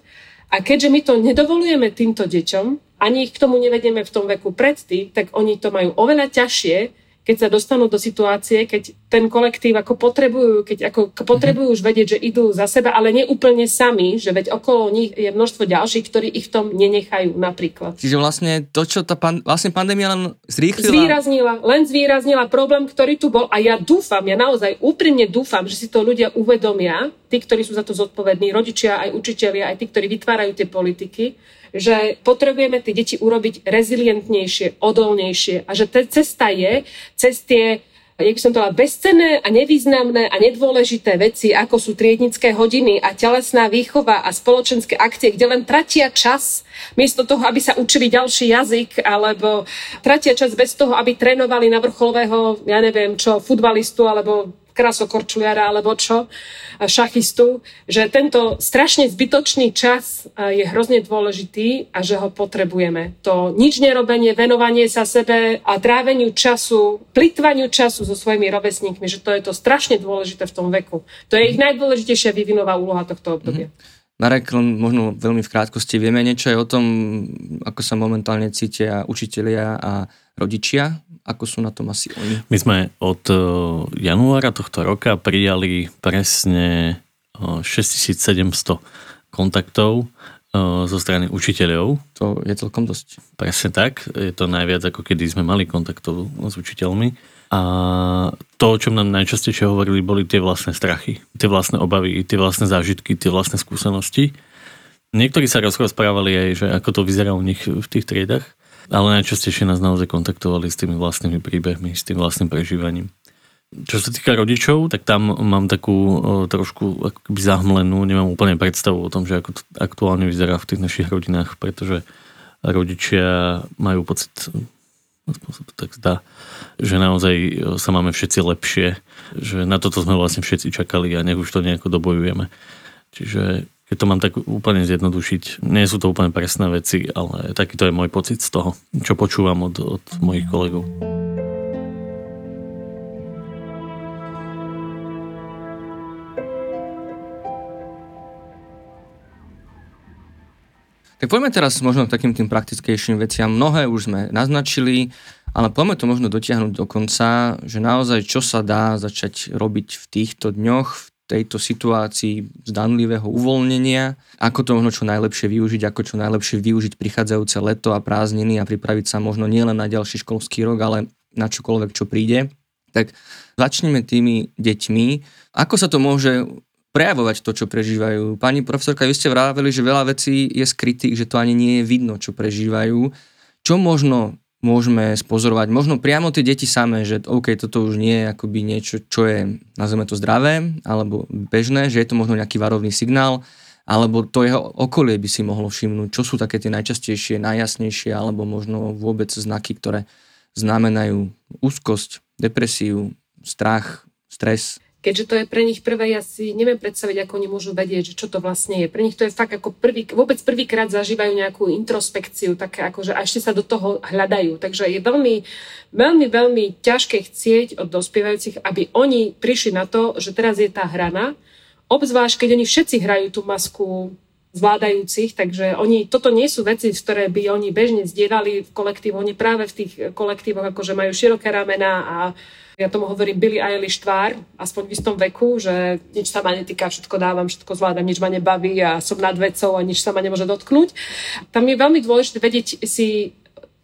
A keďže my to nedovolujeme týmto deťom, ani ich k tomu nevedieme v tom veku predtým, tak oni to majú oveľa ťažšie, keď sa dostanú do situácie, keď ten kolektív ako potrebujú, keď ako potrebujú už vedieť, že idú za seba, ale nie úplne sami, že veď okolo nich je množstvo ďalších, ktorí ich v tom nenechajú napríklad. Čiže vlastne to, čo tá pan, vlastne pandémia len zrýchlila... Zvýraznila, len zvýraznila problém, ktorý tu bol a ja dúfam, ja naozaj úprimne dúfam, že si to ľudia uvedomia, tí, ktorí sú za to zodpovední, rodičia, aj učitelia, aj tí, ktorí vytvárajú tie politiky, že potrebujeme tie deti urobiť rezilientnejšie, odolnejšie a že cesta je cez tie jak som to bezcenné a nevýznamné a nedôležité veci, ako sú triednické hodiny a telesná výchova a spoločenské akcie, kde len tratia čas, miesto toho, aby sa učili ďalší jazyk, alebo tratia čas bez toho, aby trénovali na vrcholového, ja neviem čo, futbalistu, alebo krasokorčuliara alebo čo, šachistu, že tento strašne zbytočný čas je hrozne dôležitý a že ho potrebujeme. To nič nerobenie, venovanie sa sebe a tráveniu času, plitvaniu času so svojimi rovesníkmi, že to je to strašne dôležité v tom veku. To je ich najdôležitejšia vývinová úloha tohto obdobia. Mm-hmm. Marek, len možno veľmi v krátkosti, vieme niečo aj o tom, ako sa momentálne cítia učitelia a rodičia ako sú na tom asi oni? My sme od e, januára tohto roka prijali presne 6700 e, kontaktov e, zo strany učiteľov. To je celkom dosť. Presne tak. Je to najviac, ako kedy sme mali kontaktov s učiteľmi. A to, o čom nám najčastejšie hovorili, boli tie vlastné strachy, tie vlastné obavy, tie vlastné zážitky, tie vlastné skúsenosti. Niektorí sa rozprávali aj, že ako to vyzerá u nich v tých triedach ale najčastejšie nás naozaj kontaktovali s tými vlastnými príbehmi, s tým vlastným prežívaním. Čo sa týka rodičov, tak tam mám takú trošku akoby zahmlenú, nemám úplne predstavu o tom, že ako to aktuálne vyzerá v tých našich rodinách, pretože rodičia majú pocit, aspoň sa to tak zdá, že naozaj sa máme všetci lepšie, že na toto sme vlastne všetci čakali a nech už to nejako dobojujeme. Čiže keď to mám tak úplne zjednodušiť, nie sú to úplne presné veci, ale takýto je môj pocit z toho, čo počúvam od, od mojich kolegov. Tak poďme teraz možno k takým tým praktickejším veciam. Mnohé už sme naznačili, ale poďme to možno dotiahnuť do konca, že naozaj čo sa dá začať robiť v týchto dňoch, v tejto situácii zdanlivého uvoľnenia, ako to možno čo najlepšie využiť, ako čo najlepšie využiť prichádzajúce leto a prázdniny a pripraviť sa možno nielen na ďalší školský rok, ale na čokoľvek, čo príde. Tak začneme tými deťmi. Ako sa to môže prejavovať to, čo prežívajú? Pani profesorka, vy ste vraveli, že veľa vecí je skrytých, že to ani nie je vidno, čo prežívajú. Čo možno môžeme spozorovať možno priamo tie deti samé, že OK, toto už nie je akoby niečo, čo je, nazveme to zdravé, alebo bežné, že je to možno nejaký varovný signál, alebo to jeho okolie by si mohlo všimnúť, čo sú také tie najčastejšie, najjasnejšie, alebo možno vôbec znaky, ktoré znamenajú úzkosť, depresiu, strach, stres. Keďže to je pre nich prvé, ja si neviem predstaviť, ako oni môžu vedieť, že čo to vlastne je. Pre nich to je fakt ako prvý, vôbec prvýkrát zažívajú nejakú introspekciu, také ako, že a ešte sa do toho hľadajú. Takže je veľmi, veľmi, veľmi ťažké chcieť od dospievajúcich, aby oni prišli na to, že teraz je tá hrana, obzvlášť keď oni všetci hrajú tú masku zvládajúcich, takže oni, toto nie sú veci, ktoré by oni bežne zdieľali v kolektívu, oni práve v tých kolektívoch akože majú široké ramena a ja tomu hovorím Billy Eilish tvár, aspoň v istom veku, že nič sa ma netýka, všetko dávam, všetko zvládam, nič ma nebaví a som nad vecou a nič sa ma nemôže dotknúť. Tam je veľmi dôležité vedieť si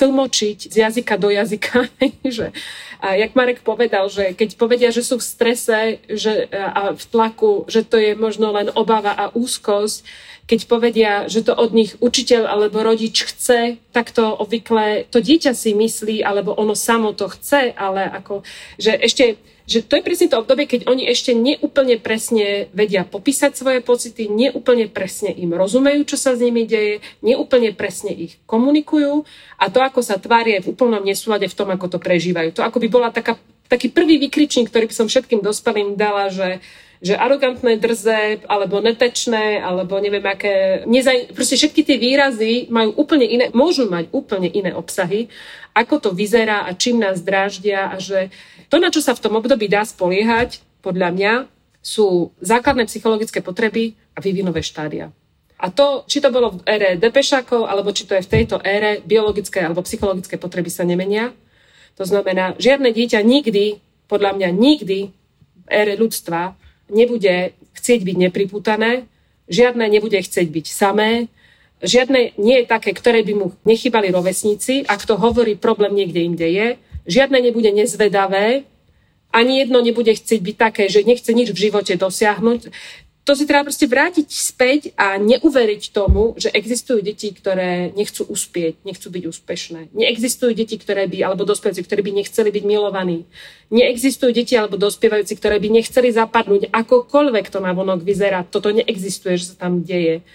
tlmočiť z jazyka do jazyka. že, a jak Marek povedal, že keď povedia, že sú v strese že, a v tlaku, že to je možno len obava a úzkosť, keď povedia, že to od nich učiteľ alebo rodič chce, tak to obvykle to dieťa si myslí, alebo ono samo to chce, ale ako, že ešte že to je presne to obdobie, keď oni ešte neúplne presne vedia popísať svoje pocity, neúplne presne im rozumejú, čo sa s nimi deje, neúplne presne ich komunikujú a to, ako sa tvária v úplnom nesúlade v tom, ako to prežívajú. To ako by bola taká, taký prvý vykričník, ktorý by som všetkým dospelým dala, že že arogantné, drze, alebo netečné, alebo neviem aké, nezaj... proste všetky tie výrazy majú úplne iné, môžu mať úplne iné obsahy, ako to vyzerá a čím nás dráždia a že to, na čo sa v tom období dá spoliehať, podľa mňa, sú základné psychologické potreby a vývinové štádia. A to, či to bolo v ére depešákov, alebo či to je v tejto ére, biologické alebo psychologické potreby sa nemenia. To znamená, žiadne dieťa nikdy, podľa mňa nikdy v ére ľudstva nebude chcieť byť nepriputané, žiadne nebude chcieť byť samé, žiadne nie je také, ktoré by mu nechybali rovesníci, ak to hovorí problém niekde inde je, žiadne nebude nezvedavé, ani jedno nebude chcieť byť také, že nechce nič v živote dosiahnuť to si treba proste vrátiť späť a neuveriť tomu, že existujú deti, ktoré nechcú uspieť, nechcú byť úspešné. Neexistujú deti, ktoré by, alebo dospievajúci, ktorí by nechceli byť milovaní. Neexistujú deti alebo dospievajúci, ktoré by nechceli zapadnúť, akokoľvek to na vonok vyzerá. Toto neexistuje, že sa tam deje.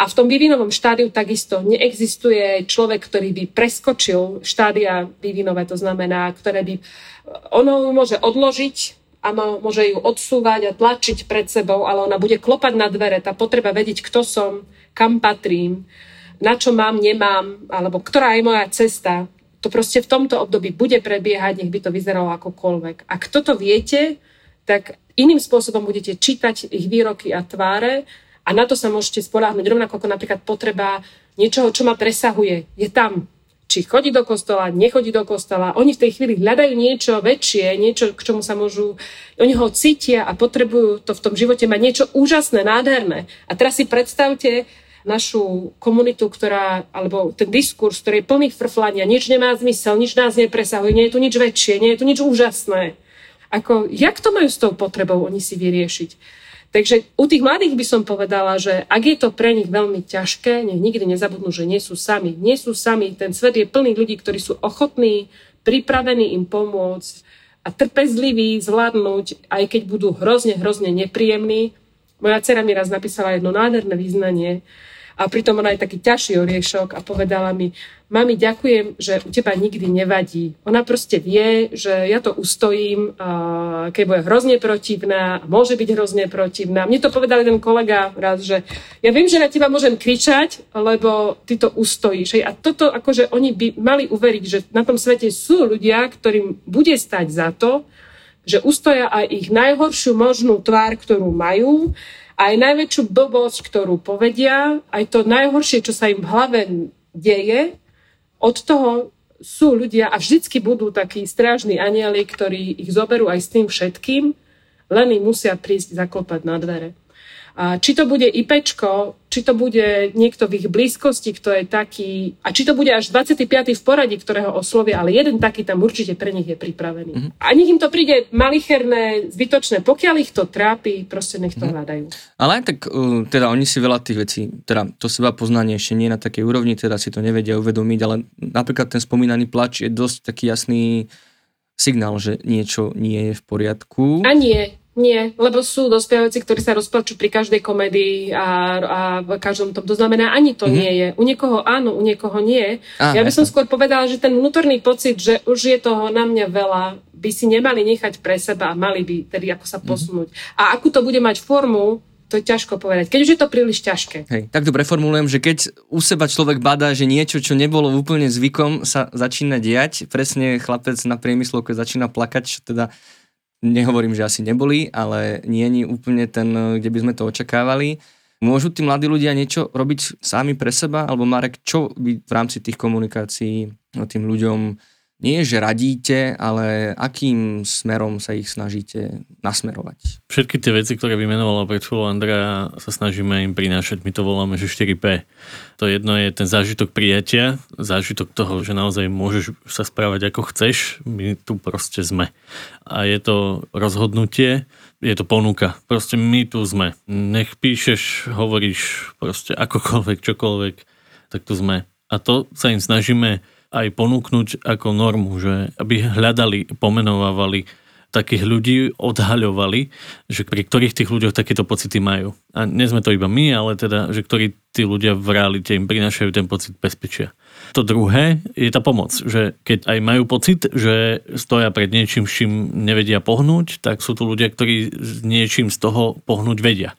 A v tom vývinovom štádiu takisto neexistuje človek, ktorý by preskočil štádia vývinové, to znamená, ktoré by ono môže odložiť, a môže ju odsúvať a tlačiť pred sebou, ale ona bude klopať na dvere. Tá potreba vedieť, kto som, kam patrím, na čo mám, nemám, alebo ktorá je moja cesta, to proste v tomto období bude prebiehať, nech by to vyzeralo akokoľvek. Ak toto viete, tak iným spôsobom budete čítať ich výroky a tváre a na to sa môžete spoláhnuť. Rovnako ako napríklad potreba niečoho, čo ma presahuje. Je tam či chodí do kostola, nechodí do kostola. Oni v tej chvíli hľadajú niečo väčšie, niečo, k čomu sa môžu... Oni ho cítia a potrebujú to v tom živote mať niečo úžasné, nádherné. A teraz si predstavte našu komunitu, ktorá, alebo ten diskurs, ktorý je plný frflania, nič nemá zmysel, nič nás nepresahuje, nie je tu nič väčšie, nie je tu nič úžasné. Ako, jak to majú s tou potrebou oni si vyriešiť? Takže u tých mladých by som povedala, že ak je to pre nich veľmi ťažké, nech nikdy nezabudnú, že nie sú sami. Nie sú sami. Ten svet je plný ľudí, ktorí sú ochotní, pripravení im pomôcť a trpezliví zvládnuť, aj keď budú hrozne, hrozne nepríjemní. Moja dcera mi raz napísala jedno nádherné význanie, a pritom ona je taký ťažší oriešok a povedala mi, mami, ďakujem, že u teba nikdy nevadí. Ona proste vie, že ja to ustojím, keď bude hrozne protivná, môže byť hrozne protivná. Mne to povedal jeden kolega raz, že ja viem, že na teba môžem kričať, lebo ty to ustojíš. A toto, akože oni by mali uveriť, že na tom svete sú ľudia, ktorým bude stať za to, že ustoja aj ich najhoršiu možnú tvár, ktorú majú aj najväčšiu blbosť, ktorú povedia, aj to najhoršie, čo sa im v hlave deje, od toho sú ľudia a vždycky budú takí strážni anieli, ktorí ich zoberú aj s tým všetkým, len im musia prísť zaklopať na dvere. A či to bude IPčko, či to bude niekto v ich blízkosti, kto je taký, a či to bude až 25. v poradí, ktorého oslovia, ale jeden taký tam určite pre nich je pripravený. Mm-hmm. A nech im to príde malicherné, zbytočné, pokiaľ ich to trápi, proste nech to mm-hmm. hľadajú. Ale aj tak, uh, teda oni si veľa tých vecí, teda to seba poznanie ešte nie na takej úrovni, teda si to nevedia uvedomiť, ale napríklad ten spomínaný plač je dosť taký jasný signál, že niečo nie je v poriadku. A nie Nie, lebo sú dospievajúci, ktorí sa rozplačú pri každej komedii a, a v každom tom. To znamená, ani to mm-hmm. nie je. U niekoho áno, u niekoho nie. Ah, ja by som skôr povedala, že ten vnútorný pocit, že už je toho na mňa veľa, by si nemali nechať pre seba a mali by tedy ako sa mhm. posunúť. Mm-hmm. A akú to bude mať formu, to je ťažko povedať. Keď už je to príliš ťažké. Hej, tak to preformulujem, že keď u seba človek badá, že niečo, čo nebolo úplne zvykom, sa začína diať, presne chlapec na priemyslovke začína plakať, čo teda nehovorím, že asi neboli, ale nie je úplne ten, kde by sme to očakávali. Môžu tí mladí ľudia niečo robiť sami pre seba? Alebo Marek, čo by v rámci tých komunikácií tým ľuďom nie že radíte, ale akým smerom sa ich snažíte nasmerovať? Všetky tie veci, ktoré vymenovala pred chvíľou Andrea, sa snažíme im prinášať. My to voláme, že 4P. To jedno je ten zážitok prijatia, zážitok toho, že naozaj môžeš sa správať ako chceš. My tu proste sme. A je to rozhodnutie, je to ponuka. Proste my tu sme. Nech píšeš, hovoríš proste akokoľvek, čokoľvek, tak tu sme. A to sa im snažíme aj ponúknuť ako normu, že aby hľadali, pomenovávali takých ľudí odhaľovali, že pri ktorých tých ľuďoch takéto pocity majú. A nie sme to iba my, ale teda, že ktorí tí ľudia v realite im prinášajú ten pocit bezpečia. To druhé je tá pomoc, že keď aj majú pocit, že stoja pred niečím, s čím nevedia pohnúť, tak sú tu ľudia, ktorí s niečím z toho pohnúť vedia.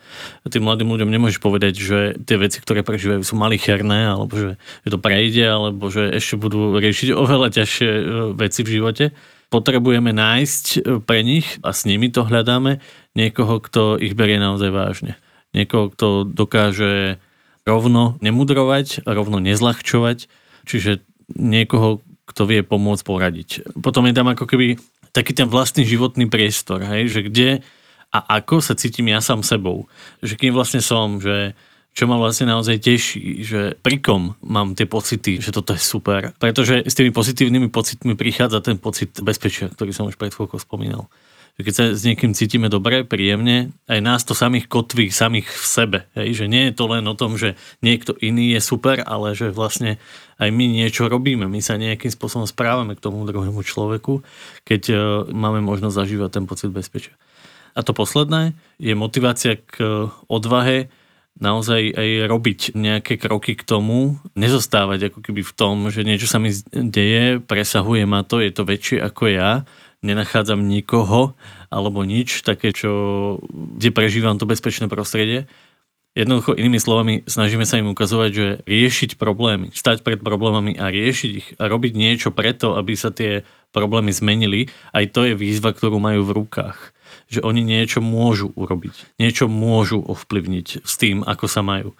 Tým mladým ľuďom nemôžeš povedať, že tie veci, ktoré prežívajú, sú malicherné, alebo že, že to prejde, alebo že ešte budú riešiť oveľa ťažšie e, veci v živote potrebujeme nájsť e, pre nich a s nimi to hľadáme niekoho, kto ich berie naozaj vážne. Niekoho, kto dokáže rovno nemudrovať, rovno nezľahčovať, čiže niekoho, kto vie pomôcť poradiť. Potom je tam ako keby taký ten vlastný životný priestor, hej, že kde a ako sa cítim ja sám sebou. Že kým vlastne som, že čo ma vlastne naozaj teší, že pri kom mám tie pocity, že toto je super. Pretože s tými pozitívnymi pocitmi prichádza ten pocit bezpečia, ktorý som už pred chvíľkou spomínal. Keď sa s niekým cítime dobre, príjemne, aj nás to samých kotví, samých v sebe. Hej? Že nie je to len o tom, že niekto iný je super, ale že vlastne aj my niečo robíme. My sa nejakým spôsobom správame k tomu druhému človeku, keď uh, máme možnosť zažívať ten pocit bezpečia. A to posledné je motivácia k uh, odvahe naozaj aj robiť nejaké kroky k tomu, nezostávať ako keby v tom, že niečo sa mi deje, presahuje ma to, je to väčšie ako ja, nenachádzam nikoho alebo nič také, čo, kde prežívam to bezpečné prostredie. Jednoducho inými slovami snažíme sa im ukazovať, že riešiť problémy, stať pred problémami a riešiť ich a robiť niečo preto, aby sa tie problémy zmenili, aj to je výzva, ktorú majú v rukách že oni niečo môžu urobiť, niečo môžu ovplyvniť s tým, ako sa majú.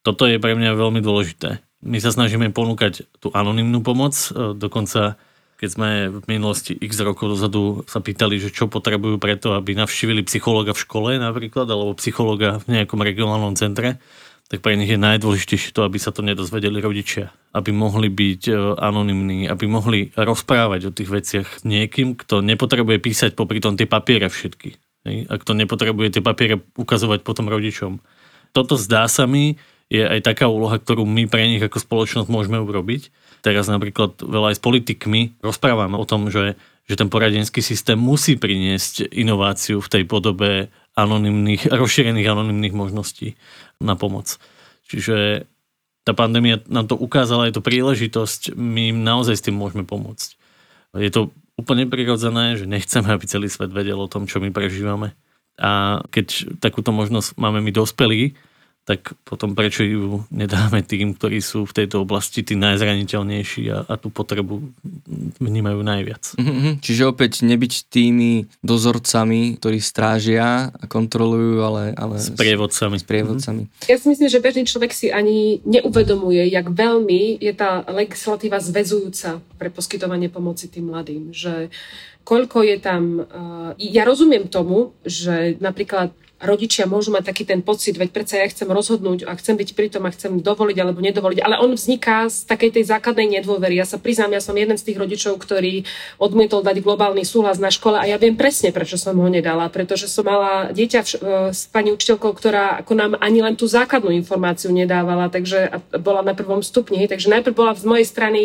Toto je pre mňa veľmi dôležité. My sa snažíme ponúkať tú anonymnú pomoc, e, dokonca keď sme v minulosti x rokov dozadu sa pýtali, že čo potrebujú preto, aby navštívili psychologa v škole napríklad, alebo psychologa v nejakom regionálnom centre, tak pre nich je najdôležitejšie to, aby sa to nedozvedeli rodičia. Aby mohli byť e, anonimní, aby mohli rozprávať o tých veciach niekým, kto nepotrebuje písať popri tom tie papiere všetky. A kto nepotrebuje tie papiere ukazovať potom rodičom. Toto zdá sa mi, je aj taká úloha, ktorú my pre nich ako spoločnosť môžeme urobiť. Teraz napríklad veľa aj s politikmi rozprávame o tom, že, že ten poradenský systém musí priniesť inováciu v tej podobe anonimných, rozšírených anonimných možností na pomoc. Čiže tá pandémia nám to ukázala, je to príležitosť, my im naozaj s tým môžeme pomôcť. Je to úplne prirodzené, že nechceme, aby celý svet vedel o tom, čo my prežívame. A keď takúto možnosť máme my dospelí, tak potom prečo ju nedáme tým, ktorí sú v tejto oblasti tí najzraniteľnejší a, a tú potrebu vnímajú najviac. Mm-hmm. Čiže opäť nebyť tými dozorcami, ktorí strážia a kontrolujú, ale... ale s prievodcami. S prievodcami. Mm-hmm. Ja si myslím, že bežný človek si ani neuvedomuje, jak veľmi je tá legislatíva zväzujúca pre poskytovanie pomoci tým mladým. Že koľko je tam... Uh, ja rozumiem tomu, že napríklad rodičia môžu mať taký ten pocit, veď predsa ja chcem rozhodnúť a chcem byť pri tom a chcem dovoliť alebo nedovoliť, ale on vzniká z takej tej základnej nedôvery. Ja sa priznám, ja som jeden z tých rodičov, ktorý odmietol dať globálny súhlas na škole a ja viem presne, prečo som ho nedala, pretože som mala dieťa v, s pani učiteľkou, ktorá ako nám ani len tú základnú informáciu nedávala, takže bola na prvom stupni, takže najprv bola z mojej strany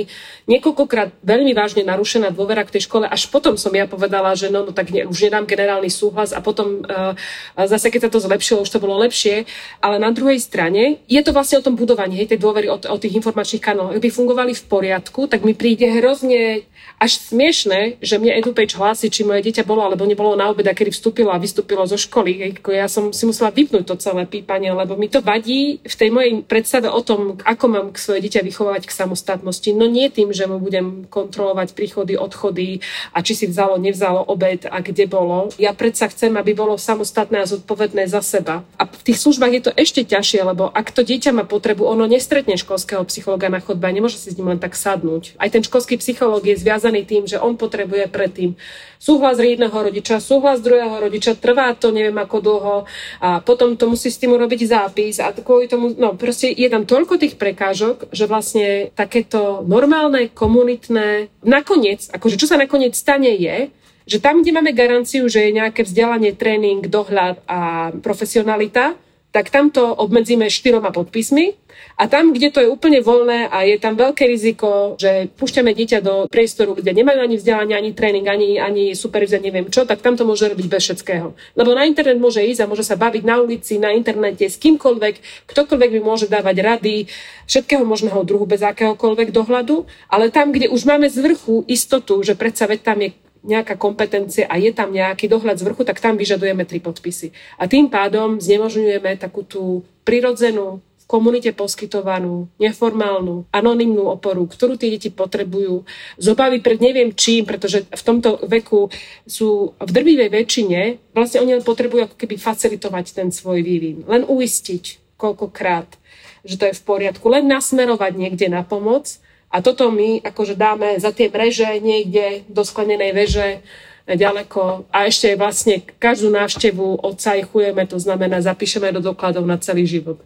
niekoľkokrát veľmi vážne narušená dôvera k tej škole, až potom som ja povedala, že no, no tak ne, už nedám generálny súhlas a potom uh, zase keď sa to zlepšilo, už to bolo lepšie, ale na druhej strane je to vlastne o tom budovaní hej, tej dôvery o, o tých informačných kanáloch. Ak by fungovali v poriadku, tak mi príde hrozne až smiešne, že mne EduPage hlási, či moje dieťa bolo alebo nebolo na obeda, kedy vstúpilo a vystúpilo zo školy. Ja som si musela vypnúť to celé pípanie, lebo mi to vadí v tej mojej predstave o tom, ako mám k svoje dieťa vychovávať k samostatnosti. No nie tým, že mu budem kontrolovať príchody, odchody a či si vzalo, nevzalo obed a kde bolo. Ja predsa chcem, aby bolo samostatné a zodpovedné za seba. A v tých službách je to ešte ťažšie, lebo ak to dieťa má potrebu, ono nestretne školského psychologa na chodbe a nemôže si s ním len tak sadnúť. Aj ten školský psychológ je zviazaný tým, že on potrebuje predtým súhlas jedného rodiča, súhlas druhého rodiča, trvá to neviem ako dlho a potom to musí s tým urobiť zápis a kvôli tomu, no proste je tam toľko tých prekážok, že vlastne takéto normálne, komunitné, nakoniec, akože čo sa nakoniec stane je, že tam, kde máme garanciu, že je nejaké vzdelanie, tréning, dohľad a profesionalita, tak tamto obmedzíme štyroma podpismi a tam, kde to je úplne voľné a je tam veľké riziko, že púšťame dieťa do priestoru, kde nemajú ani vzdelanie, ani tréning, ani, ani supervízia, neviem čo, tak tam to môže robiť bez všetkého. Lebo na internet môže ísť a môže sa baviť na ulici, na internete s kýmkoľvek, ktokoľvek by môže dávať rady, všetkého možného druhu bez akéhokoľvek dohľadu, ale tam, kde už máme z vrchu istotu, že predsa veď tam je nejaká kompetencia a je tam nejaký dohľad z vrchu, tak tam vyžadujeme tri podpisy. A tým pádom znemožňujeme takú tú prirodzenú, komunite poskytovanú, neformálnu, anonymnú oporu, ktorú tie deti potrebujú. Z obavy pred neviem čím, pretože v tomto veku sú v drvivej väčšine, vlastne oni len potrebujú ako keby facilitovať ten svoj vývin. Len uistiť koľkokrát, že to je v poriadku. Len nasmerovať niekde na pomoc a toto my akože dáme za tie mreže niekde do sklenenej veže ďaleko a ešte vlastne každú návštevu odsajchujeme, to znamená zapíšeme do dokladov na celý život.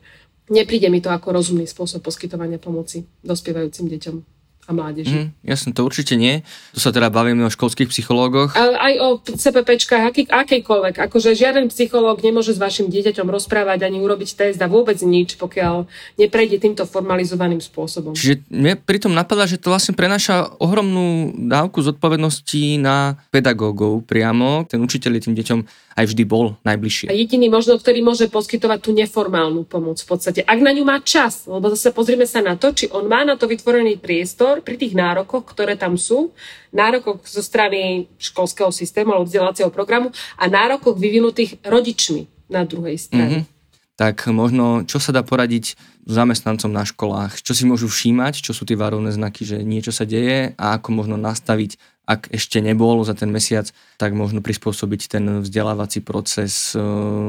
Nepríde mi to ako rozumný spôsob poskytovania pomoci dospievajúcim deťom a mládeži. Mm, jasne, to určite nie. Tu sa teda bavíme o školských psychológoch. Ale aj o CPPčkách, aký, akejkoľvek. Akože žiaden psychológ nemôže s vašim dieťaťom rozprávať ani urobiť test a vôbec nič, pokiaľ neprejde týmto formalizovaným spôsobom. Čiže mne pritom napadá, že to vlastne prenáša ohromnú dávku zodpovednosti na pedagógov priamo. Ten učiteľ je tým deťom aj vždy bol najbližšie. A jediný možno, ktorý môže poskytovať tú neformálnu pomoc v podstate. Ak na ňu má čas, lebo zase pozrieme sa na to, či on má na to vytvorený priestor pri tých nárokoch, ktoré tam sú, nárokoch zo strany školského systému alebo vzdelávacieho programu a nárokoch vyvinutých rodičmi na druhej strane. Mm-hmm tak možno čo sa dá poradiť zamestnancom na školách, čo si môžu všímať, čo sú tie varovné znaky, že niečo sa deje? A ako možno nastaviť ak ešte nebol za ten mesiac, tak možno prispôsobiť ten vzdelávací proces e,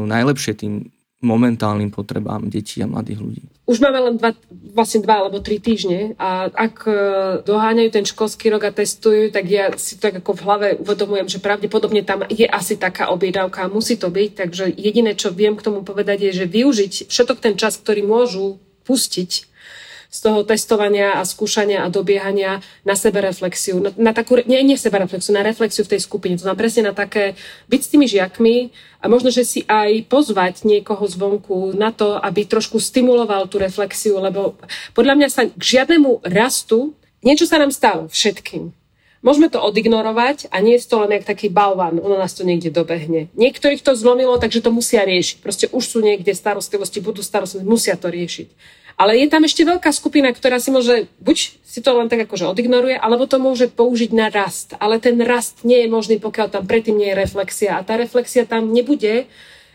najlepšie tým momentálnym potrebám detí a mladých ľudí. Už máme len dva, vlastne dva alebo tri týždne a ak e, doháňajú ten školský rok a testujú, tak ja si tak ako v hlave uvedomujem, že pravdepodobne tam je asi taká objednávka, musí to byť, takže jediné, čo viem k tomu povedať je, že využiť všetok ten čas, ktorý môžu pustiť z toho testovania a skúšania a dobiehania na sebereflexiu, na, na takú, nie, nie sebereflexiu, na reflexiu v tej skupine. To znamená presne na také, byť s tými žiakmi a možno, že si aj pozvať niekoho zvonku na to, aby trošku stimuloval tú reflexiu, lebo podľa mňa sa k žiadnemu rastu, niečo sa nám stalo všetkým. Môžeme to odignorovať a nie je to len jak taký balvan, ono nás to niekde dobehne. Niektorých to zlomilo, takže to musia riešiť. Proste už sú niekde starostlivosti, budú starostlivosti, musia to riešiť. Ale je tam ešte veľká skupina, ktorá si môže, buď si to len tak akože odignoruje, alebo to môže použiť na rast. Ale ten rast nie je možný, pokiaľ tam predtým nie je reflexia. A tá reflexia tam nebude,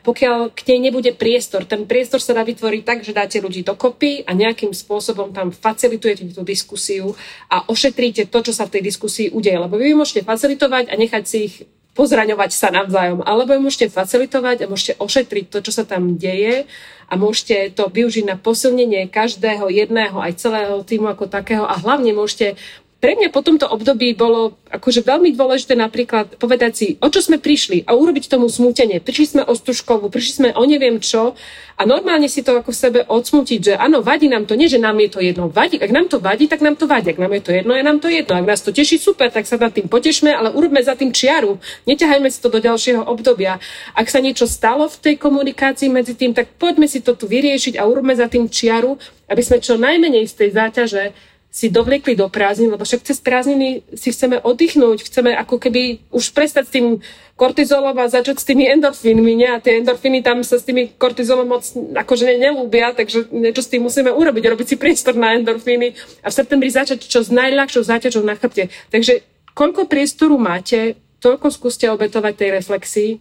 pokiaľ k nej nebude priestor. Ten priestor sa dá vytvoriť tak, že dáte ľudí dokopy a nejakým spôsobom tam facilitujete tú diskusiu a ošetríte to, čo sa v tej diskusii udeje. Lebo vy môžete facilitovať a nechať si ich pozraňovať sa navzájom, alebo môžete facilitovať a môžete ošetriť to, čo sa tam deje a môžete to využiť na posilnenie každého jedného, aj celého týmu ako takého a hlavne môžete pre mňa po tomto období bolo akože veľmi dôležité napríklad povedať si, o čo sme prišli a urobiť tomu smútenie. Prišli sme o stužkovú, prišli sme o neviem čo a normálne si to ako v sebe odsmutiť, že áno, vadí nám to, nie že nám je to jedno, vadí, ak nám to vadí, tak nám to vadí, ak nám je to jedno, je nám to jedno, ak nás to teší, super, tak sa nad tým potešme, ale urobme za tým čiaru, neťahajme si to do ďalšieho obdobia. Ak sa niečo stalo v tej komunikácii medzi tým, tak poďme si to tu vyriešiť a urobme za tým čiaru, aby sme čo najmenej z tej záťaže si dovliekli do prázdnin, lebo však cez prázdniny si chceme oddychnúť, chceme ako keby už prestať s tým kortizolom a začať s tými endorfínmi, nie? A tie endorfíny tam sa s tými kortizolom moc akože nelúbia, takže niečo s tým musíme urobiť, robiť si priestor na endorfíny a v septembri začať čo s najľahšou záťažou na chrbte. Takže koľko priestoru máte, toľko skúste obetovať tej reflexii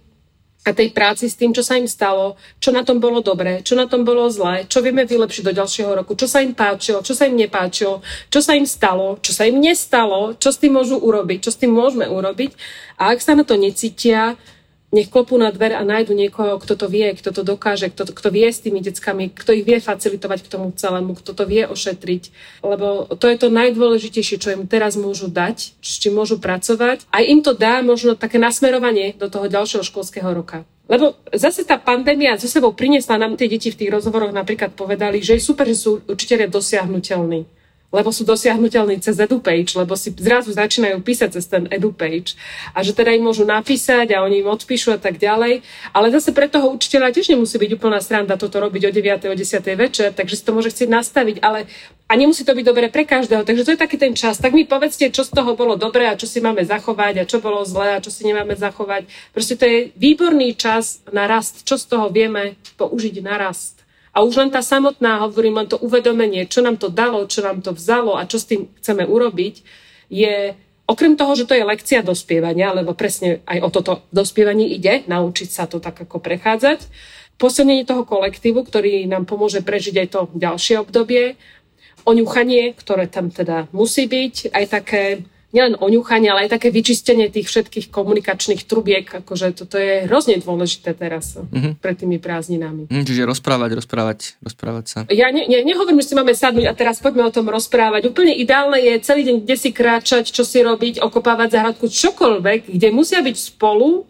a tej práci s tým, čo sa im stalo, čo na tom bolo dobré, čo na tom bolo zlé, čo vieme vylepšiť do ďalšieho roku, čo sa im páčilo, čo sa im nepáčilo, čo sa im stalo, čo sa im nestalo, čo s tým môžu urobiť, čo s tým môžeme urobiť. A ak sa na to necítia, nech klopú na dver a nájdu niekoho, kto to vie, kto to dokáže, kto, kto vie s tými deckami, kto ich vie facilitovať k tomu celému, kto to vie ošetriť. Lebo to je to najdôležitejšie, čo im teraz môžu dať, čím môžu pracovať. A im to dá možno také nasmerovanie do toho ďalšieho školského roka. Lebo zase tá pandémia zo sebou priniesla nám tie deti v tých rozhovoroch napríklad povedali, že je super, že sú učiteľia dosiahnutelní lebo sú dosiahnutelní cez EduPage, lebo si zrazu začínajú písať cez ten EduPage a že teda im môžu napísať a oni im odpíšu a tak ďalej. Ale zase pre toho učiteľa tiež nemusí byť úplná sranda toto robiť o 9. o 10. večer, takže si to môže chcieť nastaviť, ale a nemusí to byť dobre pre každého. Takže to je taký ten čas. Tak mi povedzte, čo z toho bolo dobré a čo si máme zachovať a čo bolo zlé a čo si nemáme zachovať. Proste to je výborný čas na rast. Čo z toho vieme použiť na rast. A už len tá samotná, hovorím, len to uvedomenie, čo nám to dalo, čo nám to vzalo a čo s tým chceme urobiť, je okrem toho, že to je lekcia dospievania, lebo presne aj o toto dospievanie ide, naučiť sa to tak ako prechádzať, posilnenie toho kolektívu, ktorý nám pomôže prežiť aj to ďalšie obdobie, oňuchanie, ktoré tam teda musí byť, aj také nielen oňuchanie, ale aj také vyčistenie tých všetkých komunikačných trubiek, akože toto je hrozne dôležité teraz mm-hmm. pred tými prázdninami. Mm, čiže rozprávať, rozprávať, rozprávať sa. Ja ne, ne, nehovorím, že si máme sadnúť a teraz poďme o tom rozprávať. Úplne ideálne je celý deň kde si kráčať, čo si robiť, okopávať záhradku, čokoľvek, kde musia byť spolu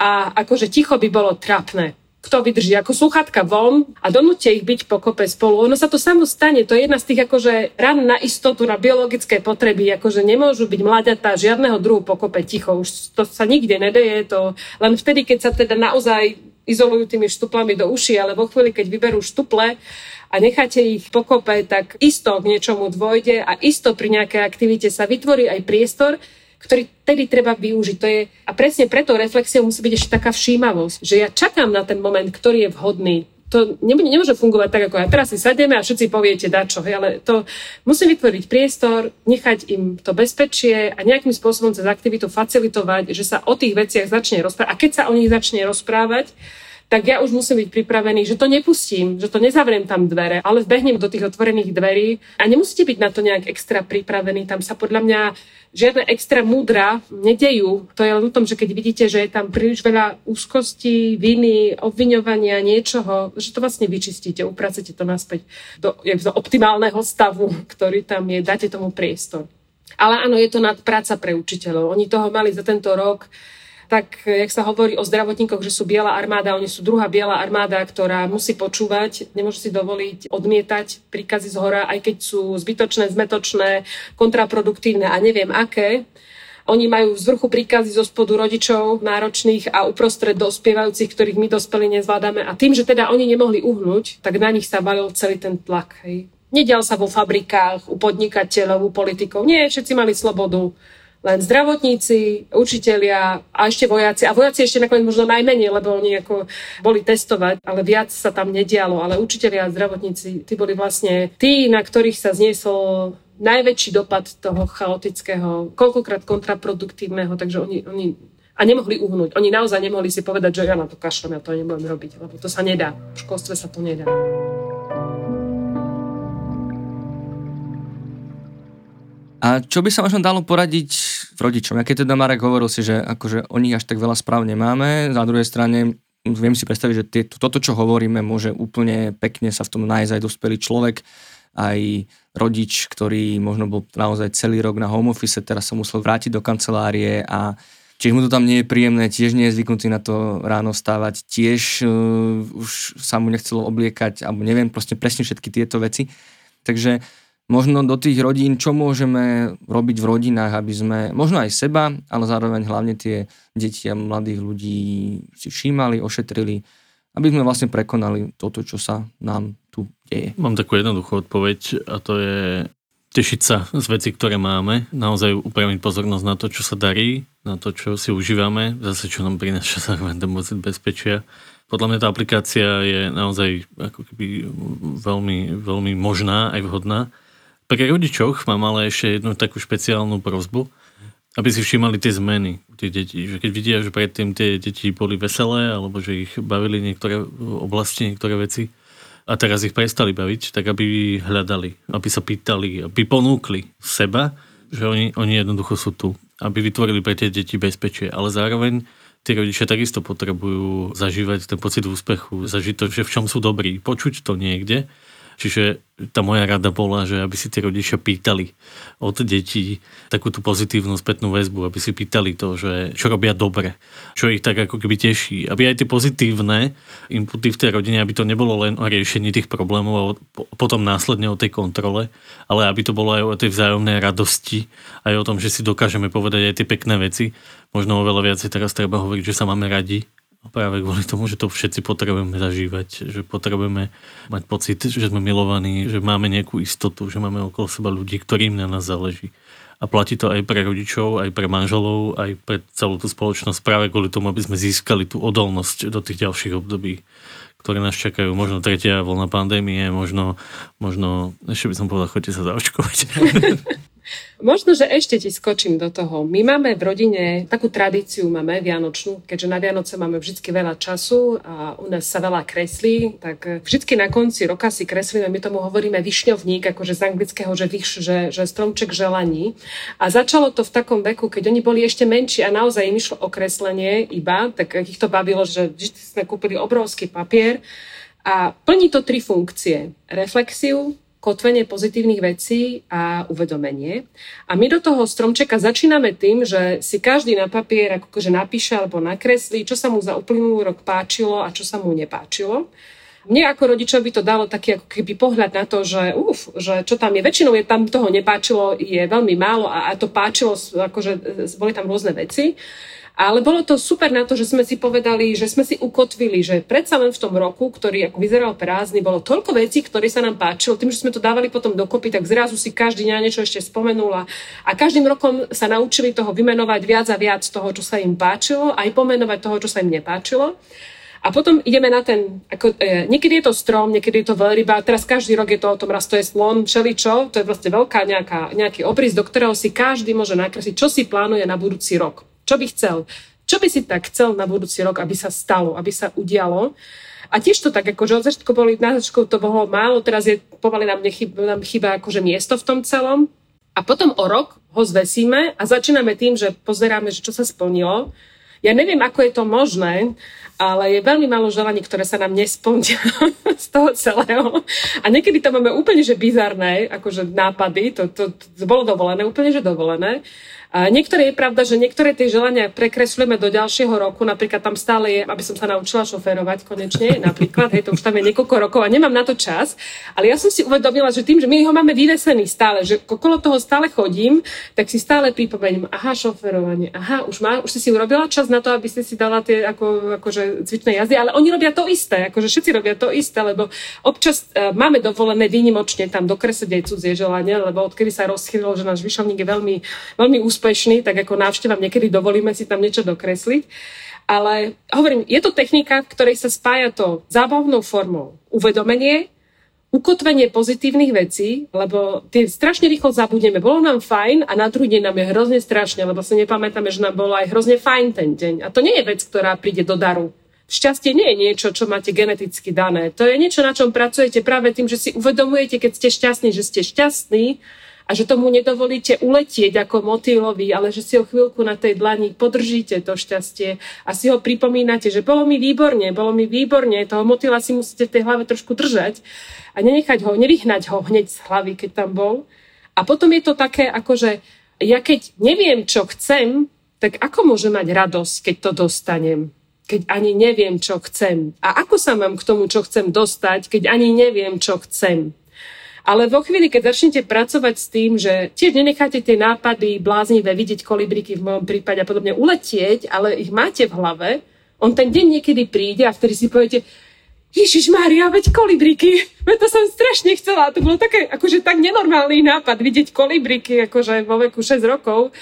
a akože ticho by bolo trapné kto vydrží ako sluchatka von a donúte ich byť pokope spolu. Ono sa to samo stane. To je jedna z tých akože ran na istotu, na biologické potreby. Akože nemôžu byť mladatá žiadneho druhu pokope ticho. Už to sa nikde nedeje. To len vtedy, keď sa teda naozaj izolujú tými štuplami do uši, ale vo chvíli, keď vyberú štuple, a necháte ich pokope, tak isto k niečomu dôjde a isto pri nejakej aktivite sa vytvorí aj priestor, ktorý tedy treba využiť. To je, a presne preto reflexia musí byť ešte taká všímavosť, že ja čakám na ten moment, ktorý je vhodný. To nemôže fungovať tak, ako ja teraz si sadneme a všetci poviete dačo, hej, ale to musí vytvoriť priestor, nechať im to bezpečie a nejakým spôsobom cez aktivitu facilitovať, že sa o tých veciach začne rozprávať. A keď sa o nich začne rozprávať, tak ja už musím byť pripravený, že to nepustím, že to nezavriem tam dvere, ale vbehnem do tých otvorených dverí a nemusíte byť na to nejak extra pripravený. Tam sa podľa mňa žiadne extra múdra nedejú. To je len o tom, že keď vidíte, že je tam príliš veľa úzkostí, viny, obviňovania, niečoho, že to vlastne vyčistíte, upracete to naspäť do, do optimálneho stavu, ktorý tam je, dáte tomu priestor. Ale áno, je to nadpráca pre učiteľov. Oni toho mali za tento rok tak jak sa hovorí o zdravotníkoch, že sú biela armáda, oni sú druhá biela armáda, ktorá musí počúvať, nemôže si dovoliť odmietať príkazy z hora, aj keď sú zbytočné, zmetočné, kontraproduktívne a neviem aké. Oni majú z vrchu príkazy zo spodu rodičov náročných a uprostred dospievajúcich, ktorých my dospeli nezvládame. A tým, že teda oni nemohli uhnúť, tak na nich sa valil celý ten tlak. Hej. Nedial sa vo fabrikách, u podnikateľov, u politikov. Nie, všetci mali slobodu len zdravotníci, učitelia a ešte vojaci. A vojaci ešte nakoniec možno najmenej, lebo oni ako boli testovať, ale viac sa tam nedialo. Ale učitelia a zdravotníci, tí boli vlastne tí, na ktorých sa zniesol najväčší dopad toho chaotického, koľkokrát kontraproduktívneho, takže oni, oni a nemohli uhnúť. Oni naozaj nemohli si povedať, že ja na to kašlem, ja to nebudem robiť, lebo to sa nedá. V školstve sa to nedá. A čo by sa možno dalo poradiť rodičom? Ja keď teda Marek hovoril si, že akože o nich až tak veľa správ nemáme, na druhej strane viem si predstaviť, že tie, toto, čo hovoríme, môže úplne pekne sa v tom nájsť aj dospelý človek. aj rodič, ktorý možno bol naozaj celý rok na home office, teraz sa musel vrátiť do kancelárie a Čiže mu to tam nie je príjemné, tiež nie je zvyknutý na to ráno stávať, tiež uh, už sa mu nechcelo obliekať, alebo neviem, proste presne všetky tieto veci. Takže možno do tých rodín, čo môžeme robiť v rodinách, aby sme, možno aj seba, ale zároveň hlavne tie deti a mladých ľudí si všímali, ošetrili, aby sme vlastne prekonali toto, čo sa nám tu deje. Mám takú jednoduchú odpoveď a to je tešiť sa z veci, ktoré máme, naozaj upraviť pozornosť na to, čo sa darí, na to, čo si užívame, zase čo nám prináša zároveň ten bezpečia. Podľa mňa tá aplikácia je naozaj ako keby veľmi, veľmi možná aj vhodná. Pri rodičoch mám ale ešte jednu takú špeciálnu prozbu, aby si všímali tie zmeny tých detí. Že keď vidia, že predtým tie deti boli veselé, alebo že ich bavili niektoré oblasti, niektoré veci, a teraz ich prestali baviť, tak aby hľadali, aby sa pýtali, aby ponúkli seba, že oni, oni jednoducho sú tu, aby vytvorili pre tie deti bezpečie, ale zároveň tí rodičia takisto potrebujú zažívať ten pocit úspechu, zažiť to, že v čom sú dobrí, počuť to niekde Čiže tá moja rada bola, že aby si tí rodičia pýtali od detí takú tú pozitívnu spätnú väzbu, aby si pýtali to, že čo robia dobre, čo ich tak ako keby teší. Aby aj tie pozitívne inputy v tej rodine, aby to nebolo len o riešení tých problémov a potom následne o tej kontrole, ale aby to bolo aj o tej vzájomnej radosti, aj o tom, že si dokážeme povedať aj tie pekné veci. Možno oveľa viacej teraz treba hovoriť, že sa máme radi, práve kvôli tomu, že to všetci potrebujeme zažívať, že potrebujeme mať pocit, že sme milovaní, že máme nejakú istotu, že máme okolo seba ľudí, ktorým na nás záleží. A platí to aj pre rodičov, aj pre manželov, aj pre celú tú spoločnosť práve kvôli tomu, aby sme získali tú odolnosť do tých ďalších období, ktoré nás čakajú. Možno tretia vlna pandémie, možno, možno ešte by som povedal, chodite sa zaočkovať. Možno, že ešte ti skočím do toho. My máme v rodine takú tradíciu, máme vianočnú, keďže na Vianoce máme vždy veľa času a u nás sa veľa kreslí, tak vždy na konci roka si kreslíme, my tomu hovoríme vyšňovník, akože z anglického, že, vyš, že, že stromček želaní. A začalo to v takom veku, keď oni boli ešte menší a naozaj im išlo o kreslenie iba, tak ich to bavilo, že vždy sme kúpili obrovský papier a plní to tri funkcie. Reflexiu, kotvenie pozitívnych vecí a uvedomenie. A my do toho stromčeka začíname tým, že si každý na papier akože napíše alebo nakreslí, čo sa mu za uplynulý rok páčilo a čo sa mu nepáčilo. Mne ako rodičov by to dalo taký ako keby pohľad na to, že uf, že čo tam je. Väčšinou je tam toho nepáčilo, je veľmi málo a, a to páčilo, akože boli tam rôzne veci. Ale bolo to super na to, že sme si povedali, že sme si ukotvili, že predsa len v tom roku, ktorý ako vyzeral prázdny, bolo toľko vecí, ktoré sa nám páčilo. Tým, že sme to dávali potom dokopy, tak zrazu si každý na niečo ešte spomenul a, každým rokom sa naučili toho vymenovať viac a viac toho, čo sa im páčilo, aj pomenovať toho, čo sa im nepáčilo. A potom ideme na ten, ako, e, niekedy je to strom, niekedy je to veľryba, teraz každý rok je to o tom, raz to je slon, všeličo, to je vlastne veľká nejaká, nejaký obrys, do ktorého si každý môže nakresliť, čo si plánuje na budúci rok. Čo by chcel? Čo by si tak chcel na budúci rok, aby sa stalo, aby sa udialo? A tiež to tak, akože od začiatku boli, na začiatku to bolo málo, teraz je pomaly nám, nechyb, nám chýba akože miesto v tom celom. A potom o rok ho zvesíme a začíname tým, že pozeráme, že čo sa splnilo. Ja neviem, ako je to možné, ale je veľmi málo želaní, ktoré sa nám nesplnia z toho celého. A niekedy to máme úplne, že bizarné, akože nápady, to, to, to bolo dovolené, úplne, že dovolené. A niektoré je pravda, že niektoré tie želania prekreslujeme do ďalšieho roku, napríklad tam stále je, aby som sa naučila šoférovať konečne, napríklad, hej, to už tam je niekoľko rokov a nemám na to čas, ale ja som si uvedomila, že tým, že my ho máme vyvesený stále, že okolo toho stále chodím, tak si stále pripomeniem, aha, šoférovanie, aha, už, má, už si si urobila čas na to, aby ste si dala tie ako, akože cvičné jazdy, ale oni robia to isté, akože všetci robia to isté, lebo občas uh, máme dovolené výnimočne tam dokresliť aj cudzie želanie, lebo odkedy sa rozchýlilo, že náš vyšovník je veľmi, veľmi úspešný, úspešný, tak ako návštevám niekedy dovolíme si tam niečo dokresliť. Ale hovorím, je to technika, v ktorej sa spája to zábavnou formou uvedomenie, ukotvenie pozitívnych vecí, lebo tie strašne rýchlo zabudneme. Bolo nám fajn a na druhý deň nám je hrozne strašne, lebo si nepamätáme, že nám bolo aj hrozne fajn ten deň. A to nie je vec, ktorá príde do daru. Šťastie nie je niečo, čo máte geneticky dané. To je niečo, na čom pracujete práve tým, že si uvedomujete, keď ste šťastní, že ste šťastní a že tomu nedovolíte uletieť ako motýlovi, ale že si ho chvíľku na tej dlani podržíte to šťastie a si ho pripomínate, že bolo mi výborne, bolo mi výborne, toho motýla si musíte v tej hlave trošku držať a nenechať ho, nevyhnať ho hneď z hlavy, keď tam bol. A potom je to také, ako že ja keď neviem, čo chcem, tak ako môžem mať radosť, keď to dostanem? keď ani neviem, čo chcem. A ako sa mám k tomu, čo chcem dostať, keď ani neviem, čo chcem. Ale vo chvíli, keď začnete pracovať s tým, že tiež nenecháte tie nápady bláznivé vidieť kolibriky v mojom prípade a podobne uletieť, ale ich máte v hlave, on ten deň niekedy príde a vtedy si poviete, Ježiš Mária, veď kolibriky, veď to som strašne chcela. To bolo také, akože tak nenormálny nápad vidieť kolibriky, akože vo veku 6 rokov.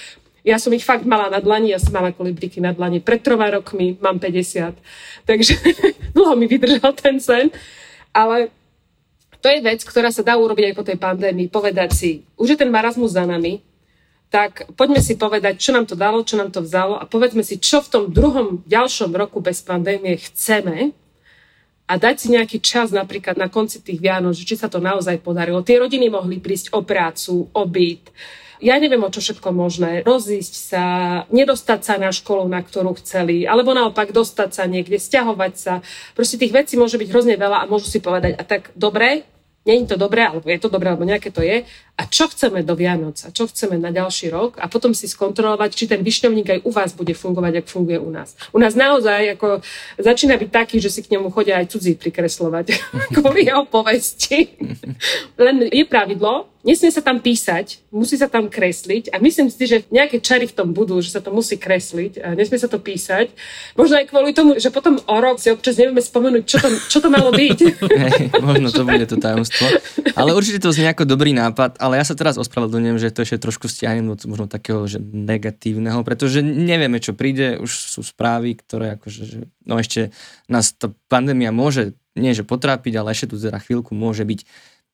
Ja som ich fakt mala na dlani, ja som mala kolibriky na dlani pred troma rokmi, mám 50. Takže dlho mi vydržal ten sen. Ale to je vec, ktorá sa dá urobiť aj po tej pandémii. Povedať si, už je ten marazmus za nami, tak poďme si povedať, čo nám to dalo, čo nám to vzalo a povedzme si, čo v tom druhom, ďalšom roku bez pandémie chceme a dať si nejaký čas napríklad na konci tých Vianoc, či sa to naozaj podarilo. Tie rodiny mohli prísť o prácu, o byt, ja neviem o čo všetko možné, rozísť sa, nedostať sa na školu, na ktorú chceli, alebo naopak dostať sa niekde, stiahovať sa. Proste tých vecí môže byť hrozne veľa a môžu si povedať, a tak dobre, je to dobré, alebo je to dobré, alebo nejaké to je. A čo chceme do Vianoc? A čo chceme na ďalší rok? A potom si skontrolovať, či ten vyšňovník aj u vás bude fungovať, ak funguje u nás. U nás naozaj ako, začína byť taký, že si k nemu chodia aj cudzí prikreslovať kvôli jeho povesti. Len je pravidlo, Nesmie sa tam písať, musí sa tam kresliť a myslím si, že nejaké čary v tom budú, že sa to musí kresliť a nesmie sa to písať. Možno aj kvôli tomu, že potom o rok si občas nevieme spomenúť, čo to, čo to malo byť. Hey, možno to bude to tajomstvo. Ale určite to znie ako dobrý nápad, ale ja sa teraz ospravedlňujem, že to ešte trošku stiahnem do možno takého že negatívneho, pretože nevieme, čo príde, už sú správy, ktoré akože, že, no ešte nás tá pandémia môže, nie že potrápiť, ale ešte tu teda chvíľku môže byť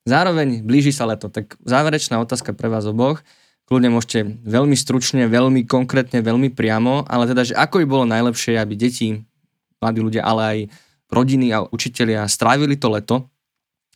Zároveň blíži sa leto, tak záverečná otázka pre vás oboch. Kľudne môžete veľmi stručne, veľmi konkrétne, veľmi priamo, ale teda, že ako by bolo najlepšie, aby deti, mladí ľudia, ale aj rodiny a učitelia strávili to leto,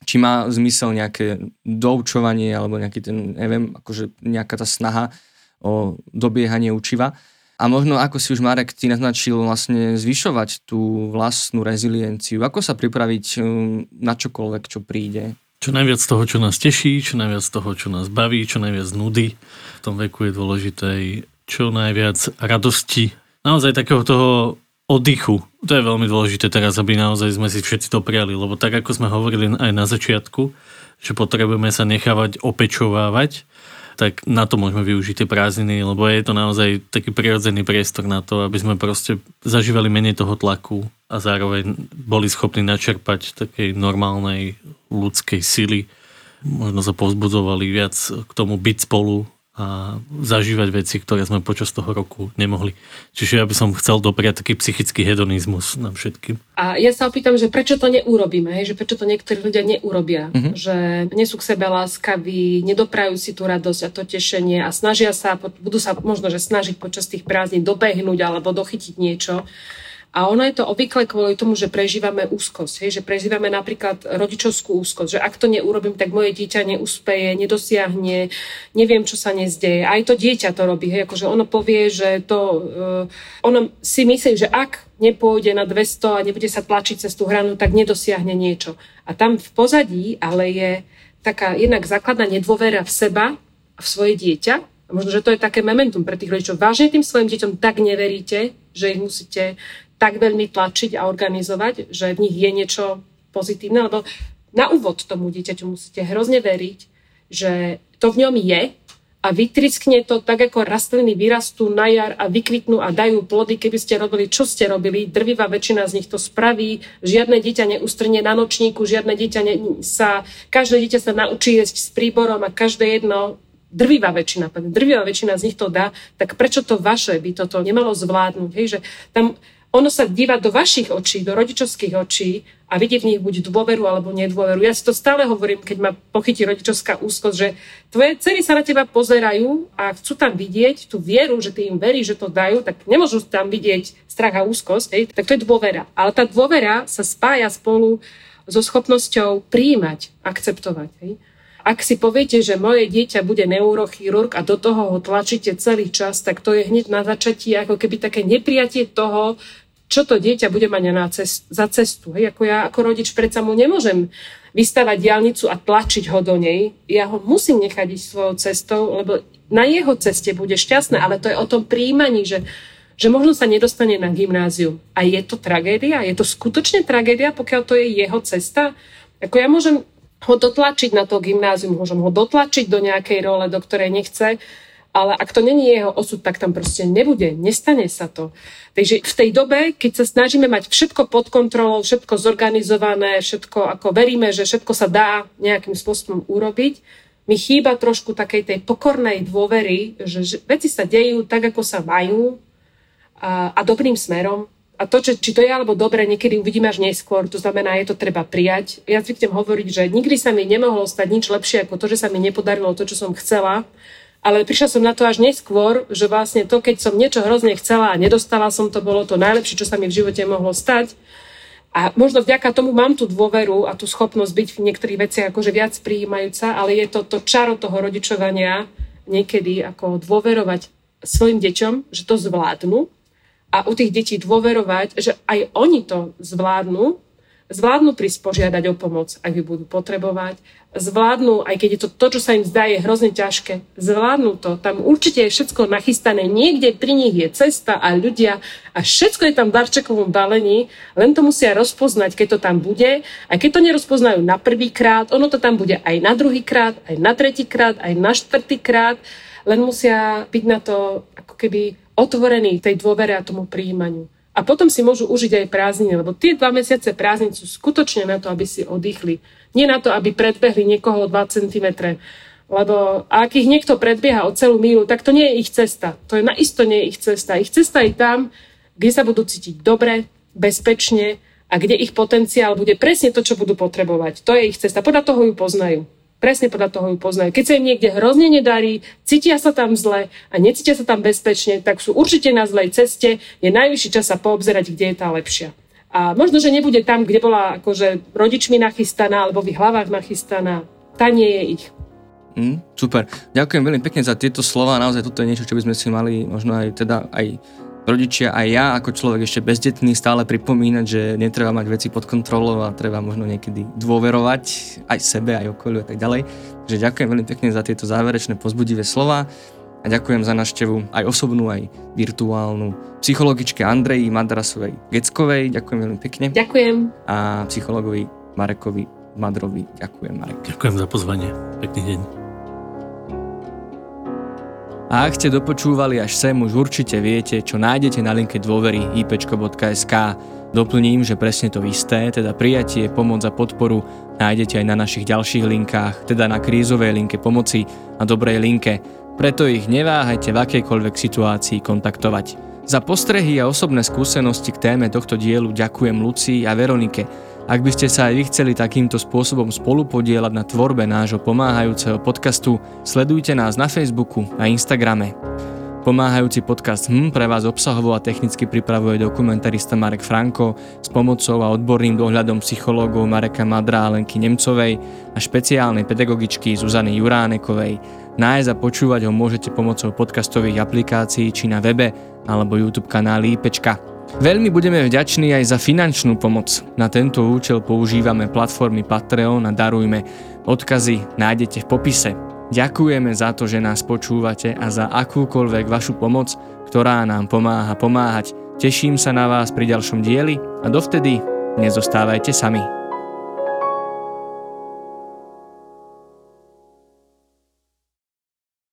či má zmysel nejaké doučovanie alebo nejaký ten, neviem, akože nejaká tá snaha o dobiehanie učiva. A možno, ako si už Marek ty naznačil, vlastne zvyšovať tú vlastnú rezilienciu. Ako sa pripraviť um, na čokoľvek, čo príde? Čo najviac toho, čo nás teší, čo najviac toho, čo nás baví, čo najviac nudy. V tom veku je dôležité čo najviac radosti. Naozaj takého toho oddychu. To je veľmi dôležité teraz, aby naozaj sme si všetci to prijali, lebo tak ako sme hovorili aj na začiatku, že potrebujeme sa nechávať opečovávať, tak na to môžeme využiť tie prázdniny, lebo je to naozaj taký prirodzený priestor na to, aby sme proste zažívali menej toho tlaku a zároveň boli schopní načerpať takej normálnej ľudskej sily. Možno sa povzbudzovali viac k tomu byť spolu, a zažívať veci, ktoré sme počas toho roku nemohli. Čiže ja by som chcel dopriať taký psychický hedonizmus na všetkým. A ja sa opýtam, že prečo to neurobíme, hej? že prečo to niektorí ľudia neurobia, uh-huh. že nie sú k sebe láskaví, nedoprajú si tú radosť a to tešenie a snažia sa, budú sa možno, že snažiť počas tých prázdnin dobehnúť alebo dochytiť niečo a ono je to obvykle kvôli tomu, že prežívame úzkosť, hej, že prežívame napríklad rodičovskú úzkosť, že ak to neurobím, tak moje dieťa neúspeje, nedosiahne, neviem, čo sa nezdeje. Aj to dieťa to robí, hej, akože ono povie, že to, uh, ono si myslí, že ak nepôjde na 200 a nebude sa tlačiť cez tú hranu, tak nedosiahne niečo. A tam v pozadí ale je taká jednak základná nedôvera v seba v svoje dieťa, a možno, že to je také momentum pre tých rodičov. Vážne tým svojim deťom tak neveríte, že ich musíte tak veľmi tlačiť a organizovať, že v nich je niečo pozitívne, lebo na úvod tomu dieťaťu musíte hrozne veriť, že to v ňom je a vytriskne to tak, ako rastliny vyrastú na jar a vykvitnú a dajú plody, keby ste robili, čo ste robili. Drvivá väčšina z nich to spraví. Žiadne dieťa neustrne na nočníku, žiadne dieťa ne, sa, každé dieťa sa naučí jesť s príborom a každé jedno drvivá väčšina, drvivá väčšina z nich to dá, tak prečo to vaše by toto nemalo zvládnuť? Hej, že tam ono sa díva do vašich očí, do rodičovských očí a vidí v nich buď dôveru alebo nedôveru. Ja si to stále hovorím, keď ma pochytí rodičovská úzkosť, že tvoje cery sa na teba pozerajú a chcú tam vidieť tú vieru, že ty im veríš, že to dajú, tak nemôžu tam vidieť strach a úzkosť, hej? tak to je dôvera. Ale tá dôvera sa spája spolu so schopnosťou príjmať, akceptovať. Hej? Ak si poviete, že moje dieťa bude neurochirurg a do toho ho tlačíte celý čas, tak to je hneď na začatí ako keby také nepriatie toho, čo to dieťa bude mať na cest, za cestu. Hej, ako ja ako rodič predsa mu nemôžem vystavať diálnicu a tlačiť ho do nej. Ja ho musím nechať ísť svojou cestou, lebo na jeho ceste bude šťastné, ale to je o tom príjmaní, že, že možno sa nedostane na gymnázium. A je to tragédia? Je to skutočne tragédia, pokiaľ to je jeho cesta? Ako ja môžem ho dotlačiť na to gymnázium, môžem ho dotlačiť do nejakej role, do ktorej nechce, ale ak to není jeho osud, tak tam proste nebude, nestane sa to. Takže v tej dobe, keď sa snažíme mať všetko pod kontrolou, všetko zorganizované, všetko ako veríme, že všetko sa dá nejakým spôsobom urobiť, mi chýba trošku takej tej pokornej dôvery, že, veci sa dejú tak, ako sa majú a, a dobrým smerom a to, či, či to je alebo dobre, niekedy uvidíme až neskôr, to znamená, je to treba prijať. Ja zvyknem hovoriť, že nikdy sa mi nemohlo stať nič lepšie ako to, že sa mi nepodarilo to, čo som chcela, ale prišla som na to až neskôr, že vlastne to, keď som niečo hrozne chcela a nedostala som to, bolo to najlepšie, čo sa mi v živote mohlo stať. A možno vďaka tomu mám tú dôveru a tú schopnosť byť v niektorých veciach akože viac prijímajúca, ale je to to čaro toho rodičovania niekedy ako dôverovať svojim deťom, že to zvládnu a u tých detí dôverovať, že aj oni to zvládnu, zvládnu prísť požiadať o pomoc, ak ju budú potrebovať, zvládnu, aj keď je to to, čo sa im zdá, je hrozne ťažké, zvládnu to. Tam určite je všetko nachystané, niekde pri nich je cesta a ľudia a všetko je tam v darčekovom balení, len to musia rozpoznať, keď to tam bude. A keď to nerozpoznajú na prvý krát, ono to tam bude aj na druhý krát, aj na tretí krát, aj na štvrtý krát, len musia byť na to ako keby otvorení tej dôvere a tomu príjmaniu. A potom si môžu užiť aj prázdniny, lebo tie dva mesiace prázdnin sú skutočne na to, aby si oddychli. Nie na to, aby predbehli niekoho 2 cm. Lebo ak ich niekto predbieha o celú mílu, tak to nie je ich cesta. To je naisto nie je ich cesta. Ich cesta je tam, kde sa budú cítiť dobre, bezpečne a kde ich potenciál bude presne to, čo budú potrebovať. To je ich cesta. Podľa toho ju poznajú. Presne podľa toho ju poznajú. Keď sa im niekde hrozne nedarí, cítia sa tam zle a necítia sa tam bezpečne, tak sú určite na zlej ceste. Je najvyšší čas sa poobzerať, kde je tá lepšia. A možno, že nebude tam, kde bola akože rodičmi nachystaná alebo v ich hlavách nachystaná. Tá nie je ich. Mm, super. Ďakujem veľmi pekne za tieto slova. Naozaj toto je niečo, čo by sme si mali možno aj teda aj rodičia aj ja ako človek ešte bezdetný stále pripomínať, že netreba mať veci pod kontrolou a treba možno niekedy dôverovať aj sebe, aj okoliu a tak ďalej. Takže ďakujem veľmi pekne za tieto záverečné pozbudivé slova a ďakujem za naštevu aj osobnú, aj virtuálnu psychologičke Andreji Madrasovej Geckovej. Ďakujem veľmi pekne. Ďakujem. A psychologovi Marekovi Madrovi. Ďakujem, Marek. Ďakujem za pozvanie. Pekný deň. A ak ste dopočúvali až sem, už určite viete, čo nájdete na linke dôvery ipčko.sk. Doplním, že presne to isté, teda prijatie, pomoc a podporu nájdete aj na našich ďalších linkách, teda na krízovej linke pomoci a dobrej linke. Preto ich neváhajte v akejkoľvek situácii kontaktovať. Za postrehy a osobné skúsenosti k téme tohto dielu ďakujem Lucii a Veronike, ak by ste sa aj vy chceli takýmto spôsobom spolupodielať na tvorbe nášho pomáhajúceho podcastu, sledujte nás na Facebooku a Instagrame. Pomáhajúci podcast HM pre vás obsahovo a technicky pripravuje dokumentarista Marek Franko s pomocou a odborným dohľadom psychológov Mareka Madra a Lenky Nemcovej a špeciálnej pedagogičky Zuzany Juránekovej. Nájsť a počúvať ho môžete pomocou podcastových aplikácií či na webe alebo YouTube kanáli IPčka. Veľmi budeme vďační aj za finančnú pomoc. Na tento účel používame platformy Patreon a Darujme. Odkazy nájdete v popise. Ďakujeme za to, že nás počúvate a za akúkoľvek vašu pomoc, ktorá nám pomáha pomáhať. Teším sa na vás pri ďalšom dieli a dovtedy nezostávajte sami.